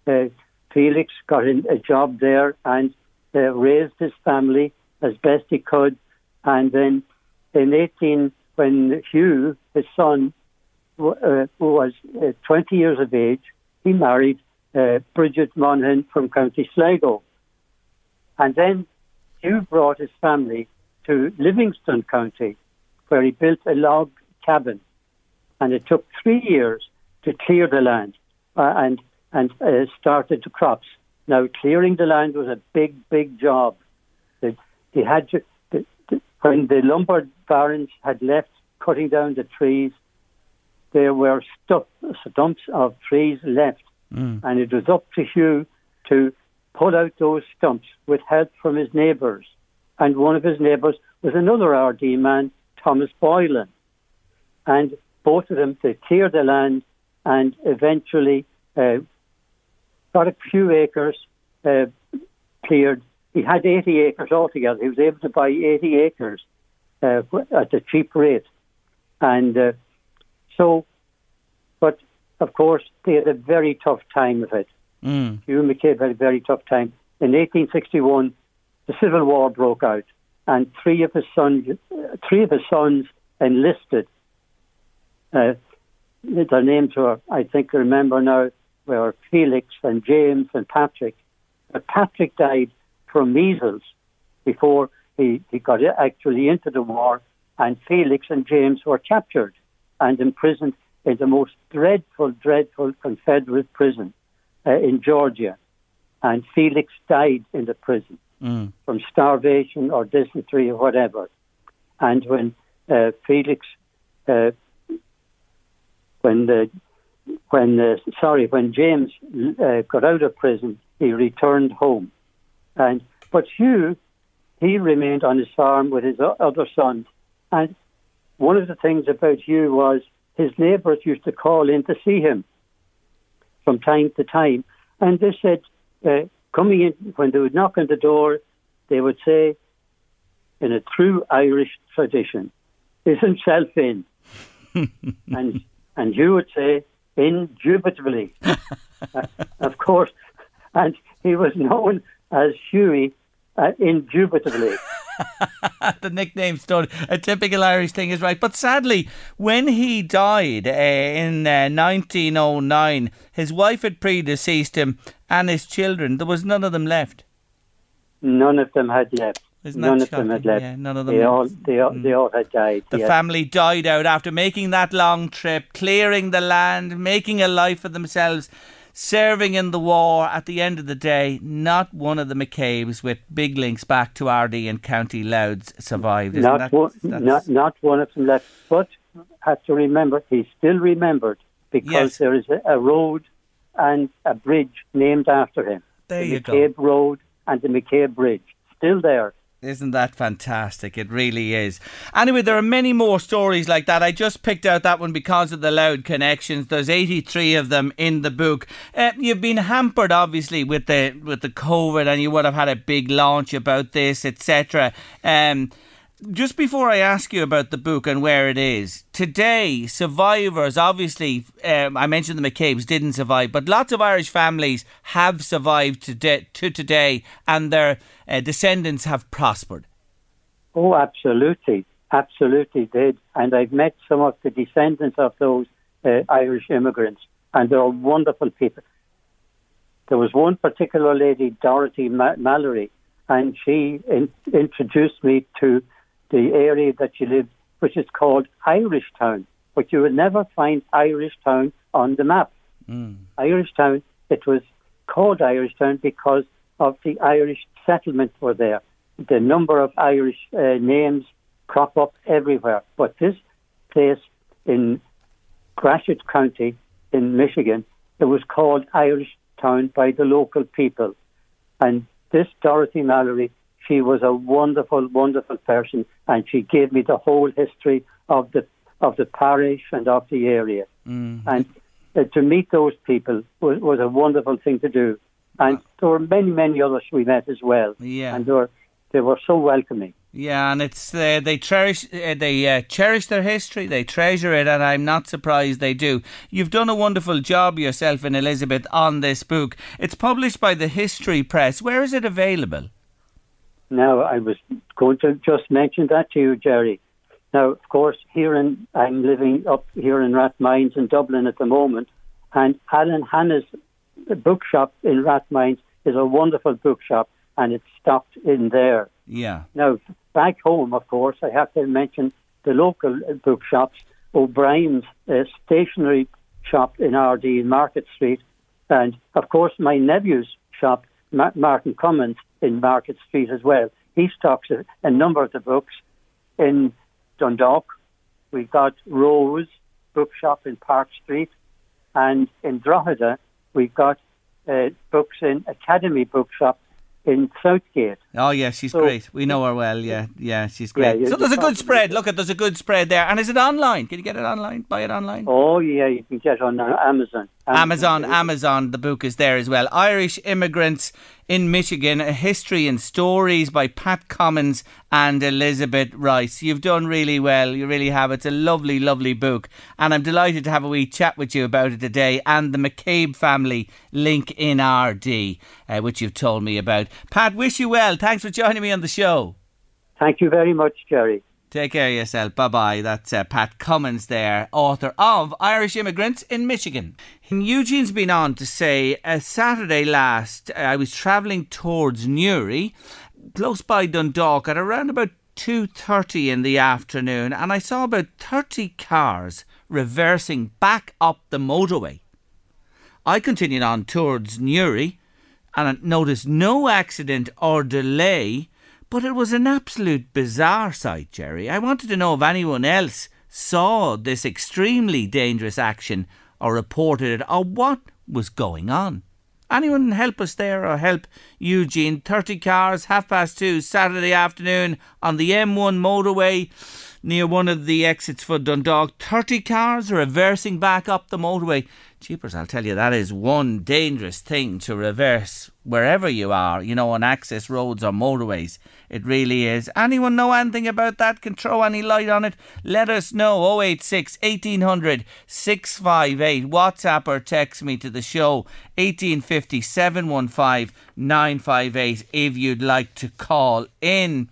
uh, Felix, got a job there and uh, raised his family as best he could. And then in 18, when Hugh, his son, uh, was uh, 20 years of age, he married uh, Bridget Monaghan from County Sligo. And then Hugh brought his family to Livingston County, where he built a log cabin. And it took three years to clear the land uh, and, and uh, started the crops. Now, clearing the land was a big, big job. They, they had to, the, the, when the lumber barons had left cutting down the trees, there were stumps of trees left. Mm. And it was up to Hugh to pull out those stumps with help from his neighbours. And one of his neighbours was another Ardee man, Thomas Boylan. And both of them, they cleared the land and eventually uh, got a few acres uh, cleared. He had 80 acres altogether. He was able to buy 80 acres uh, at a cheap rate. And uh, so, but of course, they had a very tough time of it. Mm. Hugh McCabe had a very tough time. In 1861, the Civil War broke out, and three of his sons, three of his sons enlisted. Uh, their names were, I think, I remember now, were Felix and James and Patrick. But Patrick died from measles before he, he got actually into the war, and Felix and James were captured and imprisoned in the most dreadful, dreadful Confederate prison uh, in Georgia. And Felix died in the prison Mm. from starvation or dysentery or whatever. And when uh, Felix, uh, when the when sorry, when James uh, got out of prison, he returned home, and but Hugh, he remained on his farm with his other sons, and one of the things about Hugh was his neighbours used to call in to see him from time to time, and they said, uh, coming in when they would knock on the door, they would say, in a true Irish tradition, "Is himself in?" and and you would say, "Indubitably." Uh, of course, and he was known as Hughie, uh, indubitably. the nickname stood. A typical Irish thing is right. But sadly, when he died uh, in uh, 1909, his wife had predeceased him and his children. There was none of them left. None of them had left. Isn't none of them had left. Yeah, none of them They left. all, they all, they all had died. The yes. family died out after making that long trip, clearing the land, making a life for themselves, serving in the war. At the end of the day, not one of the McCabe's with big links back to Ardee and County Louth survived. Isn't not that, one, not not one of them left. But have to remember, he's still remembered because Yes. there is a, a road and a bridge named after him. There the you go. McCabe Road and the McCabe Bridge still there. Isn't that fantastic? It really is. Anyway, there are many more stories like that. I just picked out that one because of the Louth connections. There's 83 of them in the book. Uh, you've been hampered, obviously, with the with the COVID, and you would have had a big launch about this, etc. Um, just before I ask you about the book and where it is, today, survivors, obviously, um, I mentioned the McCabe's didn't survive, but lots of Irish families have survived to, de- to today and their uh, descendants have prospered. Oh, absolutely, absolutely did. And I've met some of the descendants of those uh, Irish immigrants, and they're wonderful people. There was one particular lady, Dorothy Ma- Mallory, and she in- introduced me to the area that she lived, which is called Irish Town. But you would never find Irish Town on the map. Irish Town, it was called Irish Town because of the Irish settlement were there. The number of Irish uh, names crop up everywhere. But this place in Gratiot County in Michigan, it was called Irish Town by the local people. And this Dorothy Mallory, she was a wonderful, wonderful person, and she gave me the whole history of the of the parish and of the area. And uh, to meet those people was, was a wonderful thing to do. And there were many, many others we met as well. Yeah. And they were, they were so welcoming. Yeah, and it's uh, they cherish uh, they uh, cherish their history, they treasure it, and I'm not surprised they do. You've done a wonderful job yourself and Elizabeth on this book. It's published by the History Press. Where is it available? Now, I was going to just mention that to you, Jerry. Now, of course, here in I'm living up here in Rathmines in Dublin at the moment, and Alan Hanna's bookshop in Rathmines is a wonderful bookshop, and it's stocked in there. Yeah. Now, back home, of course, I have to mention the local bookshops, O'Brien's uh, stationery shop in Ardee in Market Street, and of course, my nephew's shop, Ma- Martin Cummins, in Market Street as well. He stocks a, a number of the books in Dundalk. We've got Rose Bookshop in Park Street, and in Drogheda, we've got uh, books in Academy Bookshop in Southgate. Oh yeah, she's So- great. We know her well. Yeah, yeah, she's great. Yeah, so there's a good spread. Look at there's a good spread there. And is it online? Can you get it online? Buy it online? Oh yeah, you can get it on uh, Amazon. Amazon, Amazon, the book is there as well. Irish Immigrants in Michigan, A History and Stories by Pat Commons and Elizabeth Rice. You've done really well, you really have. It's a lovely, lovely book. And I'm delighted to have a wee chat with you about it today and the McCabe family link in Ardee, uh, which you've told me about. Pat, wish you well. Thanks for joining me on the show. Thank you very much, Jerry. Take care of yourself. Bye bye. That's uh, Pat Cummins there, author of Irish Immigrants in Michigan. Eugene's been on to say, uh, Saturday last, uh, I was travelling towards Newry, close by Dundalk, at around about 2.30 in the afternoon, and I saw about 30 cars reversing back up the motorway. I continued on towards Newry and noticed no accident or delay, but it was an absolute bizarre sight, Jerry. I wanted to know if anyone else saw this extremely dangerous action or reported it or what was going on. Anyone help us there or help Eugene? 30 cars, half past two, Saturday afternoon on the M1 motorway near one of the exits for Dundalk. 30 cars reversing back up the motorway. Jeepers, I'll tell you, that is one dangerous thing to reverse wherever you are, you know, on access roads or motorways. It really is. Anyone know anything about that? Can throw any light on it? Let us know. 086 1800 658. WhatsApp or text me to the show 1850 715 958 if you'd like to call in.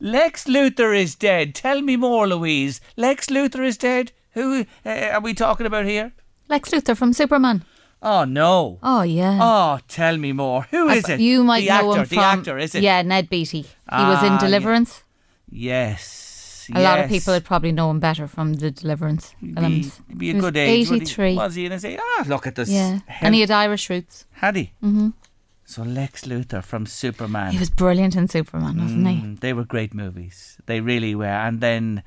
Lex Luthor is dead. Tell me more, Louise. Lex Luthor is dead? Who uh, are we talking about here? Lex Luthor from Superman. Oh, no. Oh yeah. Oh, tell me more. Who is it? You might the know actor, him the actor, is it? Yeah, Ned Beatty. He was Ah, in yeah. Deliverance. Yes. A lot of people would probably know him better from the Deliverance Be, films. be a He was good age. Eighty-three. Was he in his age? Ah, look at this. Yeah, and he had Irish roots. Had he? Mm-hmm. So Lex Luthor from Superman. He was brilliant in Superman, wasn't he? Mm, They were great movies. They really were. And then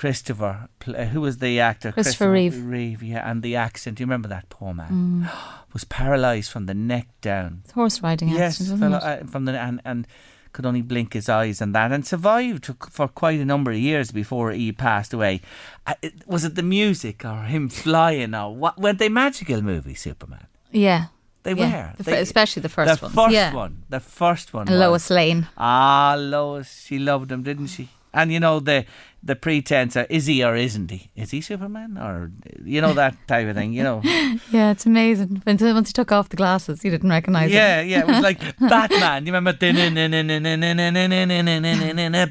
Christopher, uh, who was the actor? Christopher Reeve. Reeve, yeah. And the accent. Do you remember that poor man? Mm. Was paralysed from the neck down. It's horse riding yes, accident, fell, uh, from the and and could only blink his eyes and that, and survived for- quite a number of years before he passed away. Uh, it- was it the music or him flying or what? Were they magical movies, Superman? Yeah. They yeah. were. The They- especially the first the one. first yeah. one. The first one. And was. Lois Lane. Ah, Lois, she loved him, didn't she? And you know the the pretense of is he or isn't he? Is he Superman or you know that type of thing? You know? Yeah, it's amazing. Once he took off the glasses, you didn't recognise yeah, him. yeah. It was like Batman. You remember?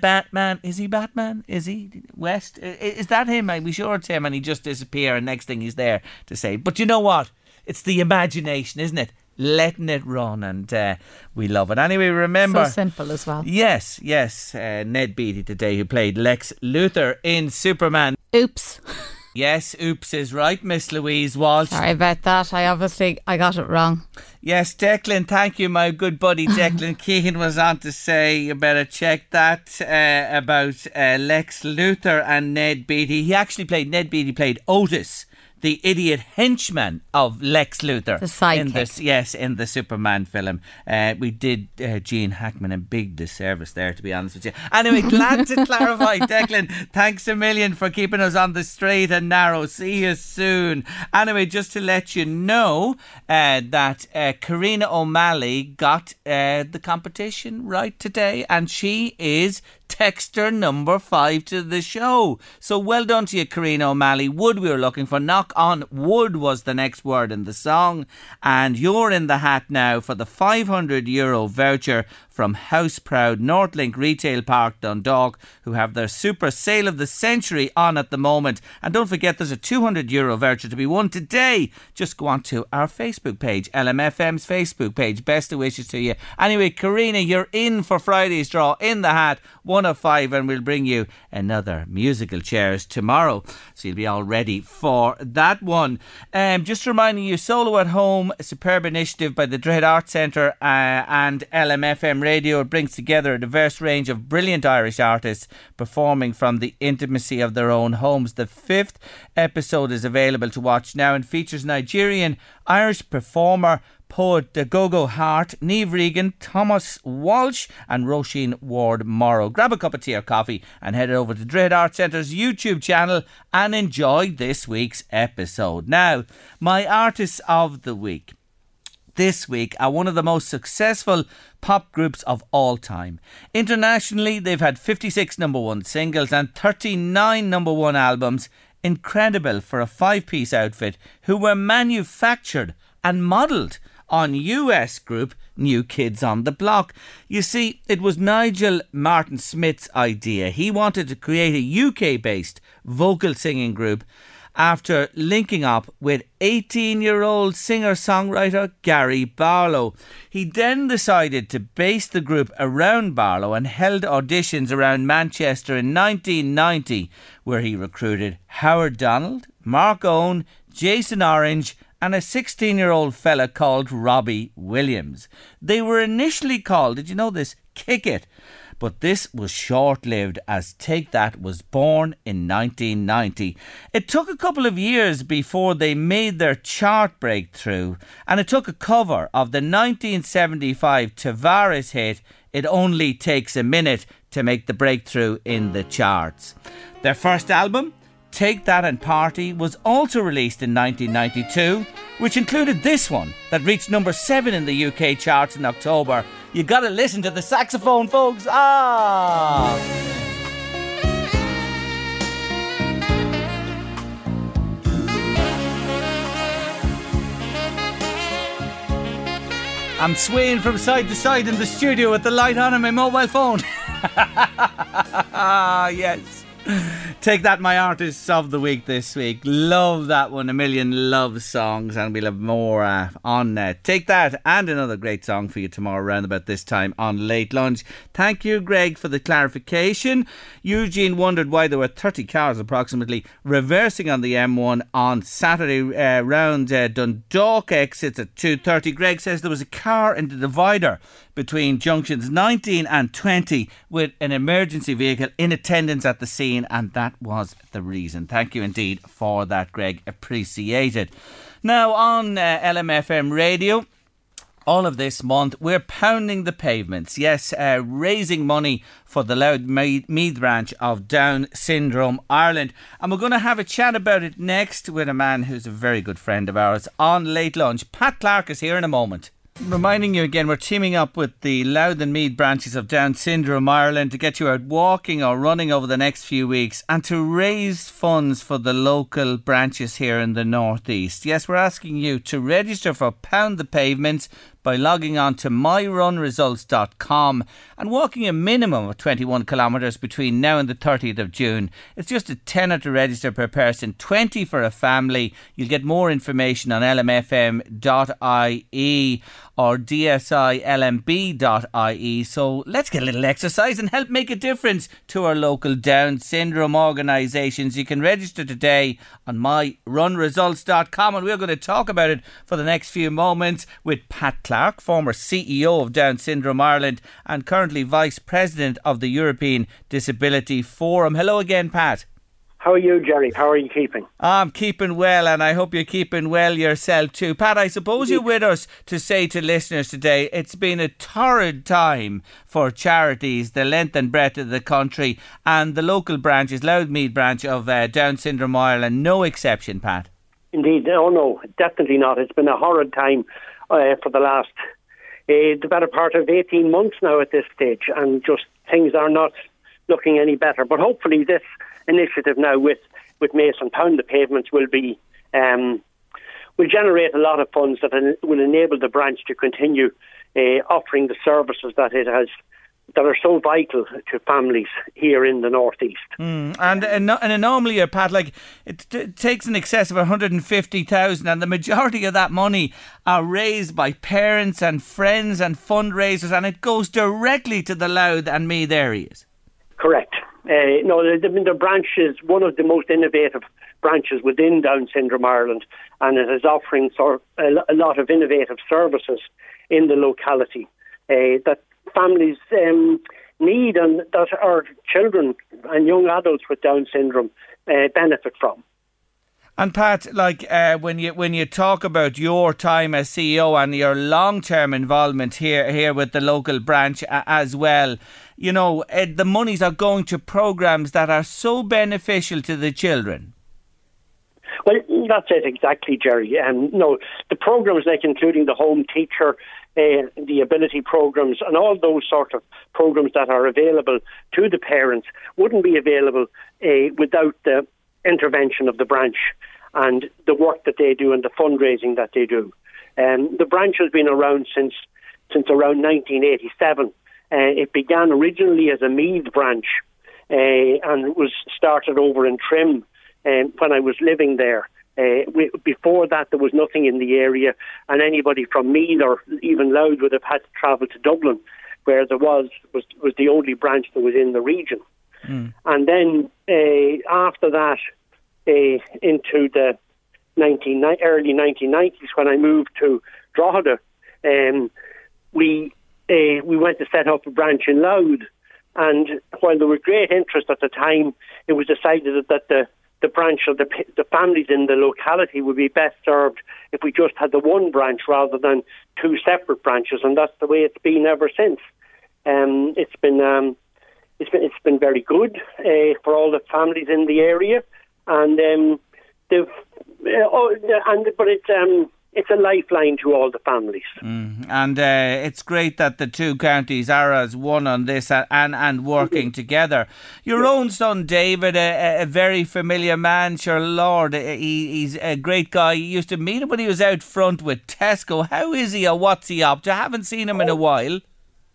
Batman. Is he Batman? Is he West? Is that him? Are we sure it's him? And he just disappear, and next thing he's there to say. But you know what? It's the imagination, isn't it? Letting it run, and uh, we love it. Anyway, remember. So simple as well. Yes, yes. Uh, Ned Beatty today, who played Lex Luthor in Superman. Oops. Yes, oops is right, Miss Louise Walsh. Sorry about that. I obviously I got it wrong. Yes, Declan, thank you. My good buddy Declan Keegan was on to say you better check that uh, about uh, Lex Luthor and Ned Beatty. He actually played, Ned Beatty played Otis. The idiot henchman of Lex Luthor. The sidekick. In this, yes, in the Superman film. Uh, we did uh, Gene Hackman a big disservice there, to be honest with you. Anyway, glad to clarify, Declan. Thanks a million for keeping us on the straight and narrow. See you soon. Anyway, just to let you know uh, that uh, Karina O'Malley got uh, the competition right today, and she is texter number five to the show. So well done to you, Karina O'Malley. Wood we were looking for. Knock on wood was the next word in the song. And you're in the hat now for the 500 euro voucher from House Proud Northlink Retail Park Dundalk, who have their super sale of the century on at the moment. And don't forget, there's a 200 euro voucher to be won today. Just go on to our Facebook page, LMFM's Facebook page. Best of wishes to you. Anyway, Karina, you're in for Friday's draw in the hat, one of five, and we'll bring you another musical chairs tomorrow. So you'll be all ready for that one. Um, just reminding you, Solo at Home, a superb initiative by the Droichead Arts Centre uh, and LMFM Radio. It brings together a diverse range of brilliant Irish artists performing from the intimacy of their own homes. The fifth episode is available to watch now and features Nigerian Irish performer poet Gogo Hart, Niamh Regan, Thomas Walsh, and Roisin Ward Morrow. Grab a cup of tea or coffee and head over to Droichead Art Centre's YouTube channel and enjoy this week's episode. Now, my artists of the week this week are one of the most successful pop groups of all time. Internationally, they've had 56 number one singles and 39 number one albums. Incredible for a five piece outfit who were manufactured and modelled on US group New Kids on the Block. You see, it was Nigel Martin Smith's idea. He wanted to create a UK based vocal singing group after linking up with 18 year old singer songwriter Gary Barlow. He then decided to base the group around Barlow and held auditions around Manchester in 1990, where he recruited Howard Donald, Mark Owen, Jason Orange, and a 16 year old fella called Robbie Williams. They were initially called, did you know this? Kick It but this was short lived as Take That was born in 1990. It took a couple of years before they made their chart breakthrough, and it took a cover of the 1975 Tavares hit It Only Takes a Minute to make the breakthrough in the charts. Their first album, Take That and Party was also released in 1992, which included this one that reached number 7 in the UK charts in October. You gotta listen to the saxophone, folks. Ah! I'm swaying from side to side in the studio with the light on on my mobile phone. Ah, yes. Take that, my artists of the week this week. Love that one. A million love songs, and we'll have more uh, on uh, Take that, and another great song for you tomorrow around about this time on Late Lunch. Thank you, Greg, for the clarification. Eugene wondered why there were 30 cars approximately reversing on the M1 on Saturday uh, round uh, Dundalk exits at 2.30. Greg says there was a car in the divider between junctions 19 and 20 with an emergency vehicle in attendance at the scene, and that was the reason. Thank you indeed for that, Greg. Appreciate it. Now, on uh, LMFM radio, all of this month, we're pounding the pavements. Yes, uh, raising money for the Louth Meath branch of Down Syndrome Ireland. And we're going to have a chat about it next with a man who's a very good friend of ours on Late Lunch. Pat Clark is here in a moment. Reminding you again, we're teaming up with the Louth and Meath branches of Down Syndrome Ireland to get you out walking or running over the next few weeks and to raise funds for the local branches here in the Northeast. Yes, we're asking you to register for Pound the Pavements by logging on to myrunresults.com and walking a minimum of 21 kilometres between now and the 30th of June. It's just a tenner to register per person, 20 for a family. You'll get more information on lmfm.ie or dsilmb.ie. So let's get a little exercise and help make a difference to our local Down syndrome organisations. You can register today on myrunresults.com and we're going to talk about it for the next few moments with Pat Clark, former CEO of Down Syndrome Ireland and currently Vice President of the European Disability Forum. Hello again, Pat. How are you, Jerry? How are you keeping? I'm keeping well, and I hope you're keeping well yourself too. Pat, I suppose you're with us to say to listeners today it's been a torrid time for charities, the length and breadth of the country, and the local branches, Louth Meath branch of uh, Down Syndrome Ireland, no exception, Pat. Indeed, oh no, definitely not. It's been a horrid time uh, for the last, uh, the better part of 18 months now at this stage, and just things are not looking any better. But hopefully, this initiative now with with Mason Pound the pavements will be um, will generate a lot of funds that will enable the branch to continue uh, offering the services that it has that are so vital to families here in the northeast. Mm. And an, and normally, Pat, like it, t- takes an excess of one hundred and fifty thousand, and the majority of that money are raised by parents and friends and fundraisers, and it goes directly to the Louth and Meath areas. Correct. Uh, no, the, the branch is one of the most innovative branches within Down Syndrome Ireland, and it is offering sort a, a lot of innovative services in the locality uh, that families um, need and that our children and young adults with Down syndrome uh, benefit from. And Pat, like uh, when you when you talk about your time as CEO and your long term involvement here here with the local branch uh, as well, you know uh, the monies are going to programs that are so beneficial to the children. Well, that's it exactly, Jerry. Um, no, the programs like including the home teacher, the ability programs, and all those sort of programs that are available to the parents wouldn't be available uh, without the intervention of the branch and the work that they do and the fundraising that they do. Um, the branch has been around since since around 1987. Uh, it began originally as a Meath branch uh, and was started over in Trim um, when I was living there. Uh, we, before that, there was nothing in the area, and anybody from Meath or even Louth would have had to travel to Dublin, where there was was was the only branch that was in the region. Mm. And then uh, after that, uh, into the 19, early 1990s when I moved to Drogheda. Um, we uh, we went to set up a branch in Louth, and while there was great interest at the time, it was decided that the the branch of the the families in the locality would be best served if we just had the one branch rather than two separate branches, and that's the way it's been ever since. Um, it's been um, it's been it's been very good uh, for all the families in the area and um, they've uh, oh, and but it's um, it's a lifeline to all the families. Mm. And uh, it's great that the two counties are as one on this and and working mm-hmm. together. Your yeah. own son David, a, a, very familiar man, sure Lord, he, he's a great guy. You used to meet him when he was out front with Tesco. How is he or what's he up to? I haven't seen him oh. in a oh. while.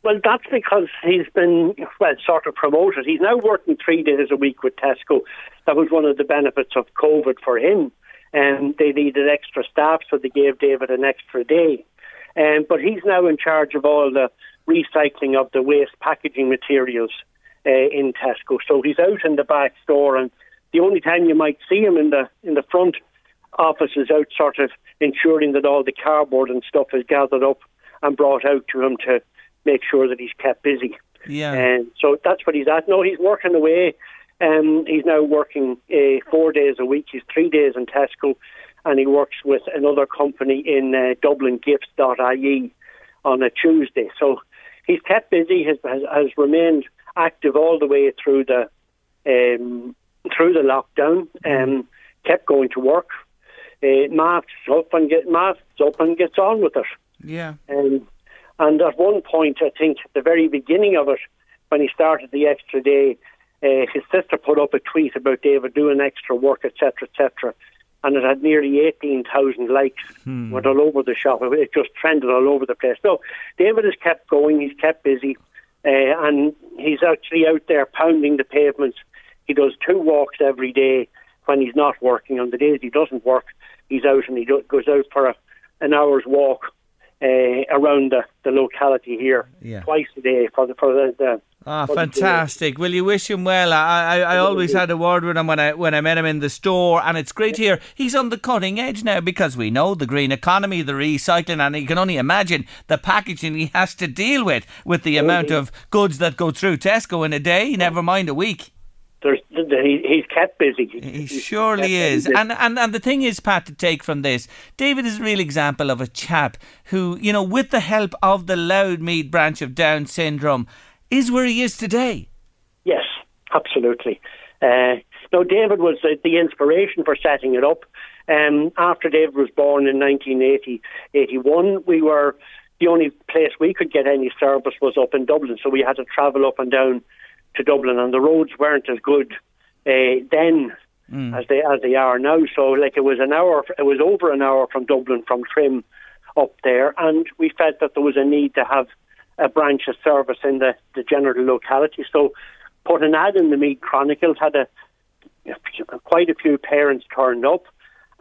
Well, that's because he's been, well, sort of promoted. He's now working three days a week with Tesco. That was one of the benefits of COVID for him. And um, they needed extra staff, so they gave David an extra day. Um, but he's now in charge of all the recycling of the waste packaging materials uh, in Tesco. So he's out in the back store, and the only time you might see him in the in the front office is out, sort of ensuring that all the cardboard and stuff is gathered up and brought out to him to make sure that he's kept busy. Yeah. And so that's what he's at. No, he's working away. Um, he's now working uh, four days a week. He's three days in Tesco, and he works with another company in uh, Dublin Gifts.ie on a Tuesday. So he's kept busy. Has, has, has remained active all the way through the um, through the lockdown. Um, kept going to work. Uh, masks up and get masks up and gets on with it. Yeah. Um, and at one point, I think at the very beginning of it, when he started the extra day, uh, his sister put up a tweet about David doing extra work, etc., etc., and it had nearly 18,000 likes. Hmm. Went all over the shop. It just trended all over the place. So David has kept going. He's kept busy, uh, and he's actually out there pounding the pavements. He does two walks every day when he's not working. On the days he doesn't work, he's out and he goes out for a, an hour's walk uh, around the, the locality here yeah. twice a day for the for the. the Ah, fantastic! Will you wish him well? I, I, I always had a word with him when I when I met him in the store, and it's great to hear he's on the cutting edge now because we know the green economy, the recycling, and you can only imagine the packaging he has to deal with with the amount of goods that go through Tesco in a day. Never mind a week there's he's kept busy. He surely is. And, and and the thing is, Pat, to take from this, David is a real example of a chap who, you know, with the help of the Louth Meath branch of Down syndrome, is where he is today. Yes, absolutely. Uh, no, David was uh, the inspiration for setting it up. Um, after David was born in 1980, 81, we were the only place we could get any service was up in Dublin, so we had to travel up and down to Dublin, and the roads weren't as good uh, then mm. as they as they are now. So, like it was an hour, it was over an hour from Dublin from Trim up there, and we felt that there was a need to have a branch of service in the, the general locality. So, put an ad in the Meath Chronicle, had a quite a few parents turned up,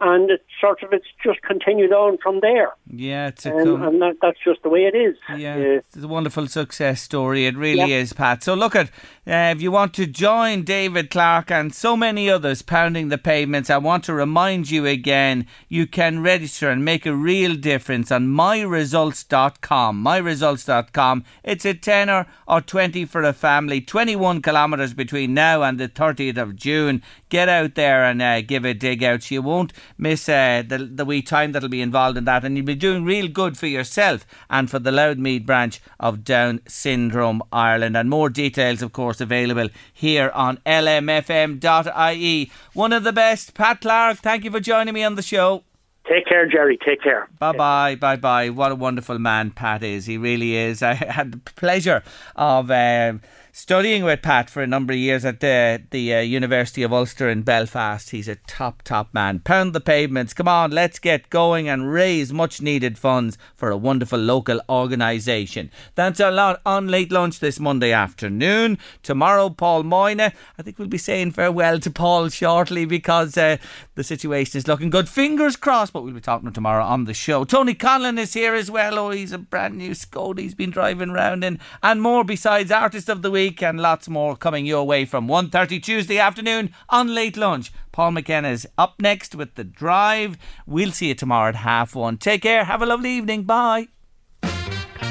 and it sort of it's just continued on from there. Yeah, it's a um, and that, that's just the way it is. Yeah, uh, it's a wonderful success story. It really yeah. is, Pat. So look at uh, if you want to join David Clark and so many others pounding the pavements, I want to remind you again: you can register and make a real difference on myresults.com. Myresults.com. It's a tenner or twenty for a family. Twenty-one kilometres between now and the thirtieth of June. Get out there and uh, give a dig out. You won't miss uh, the the wee time that'll be involved in that, and you'll be doing real good for yourself and for the Louth Meath branch of Down Syndrome Ireland. And more details, of course, available here on lmfm.ie. One of the best, Pat Clarke. Thank you for joining me on the show. Take care, Jerry. Take care. Bye bye. Bye bye. What a wonderful man Pat is. He really is. I had the pleasure of. Uh, studying with Pat for a number of years at the the uh, University of Ulster in Belfast. He's a top top man. Pound the pavements. Come on, let's get going and raise much needed funds for a wonderful local organisation. That's a lot on late lunch this Monday afternoon. Tomorrow, Paul Moyna. I think we'll be saying farewell to Paul shortly because uh, the situation is looking good. Fingers crossed, but we'll be talking tomorrow on the show. Tony Conlon is here as well. Oh, he's a brand new Skoda he's been driving around in, and more besides Artist of the Week week and lots more coming your way from 1.30 Tuesday afternoon on Late Lunch. Paul McKenna is up next with The Drive. We'll see you tomorrow at half one. Take care. Have a lovely evening. Bye.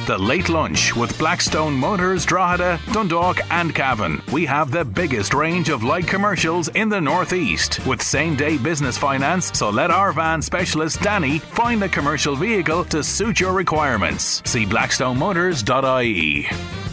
The Late Lunch with Blackstone Motors, Drogheda, Dundalk, and Cavan. We have the biggest range of light commercials in the Northeast with same day business finance. So let our van specialist Danny find a commercial vehicle to suit your requirements. See blackstonemotors.ie.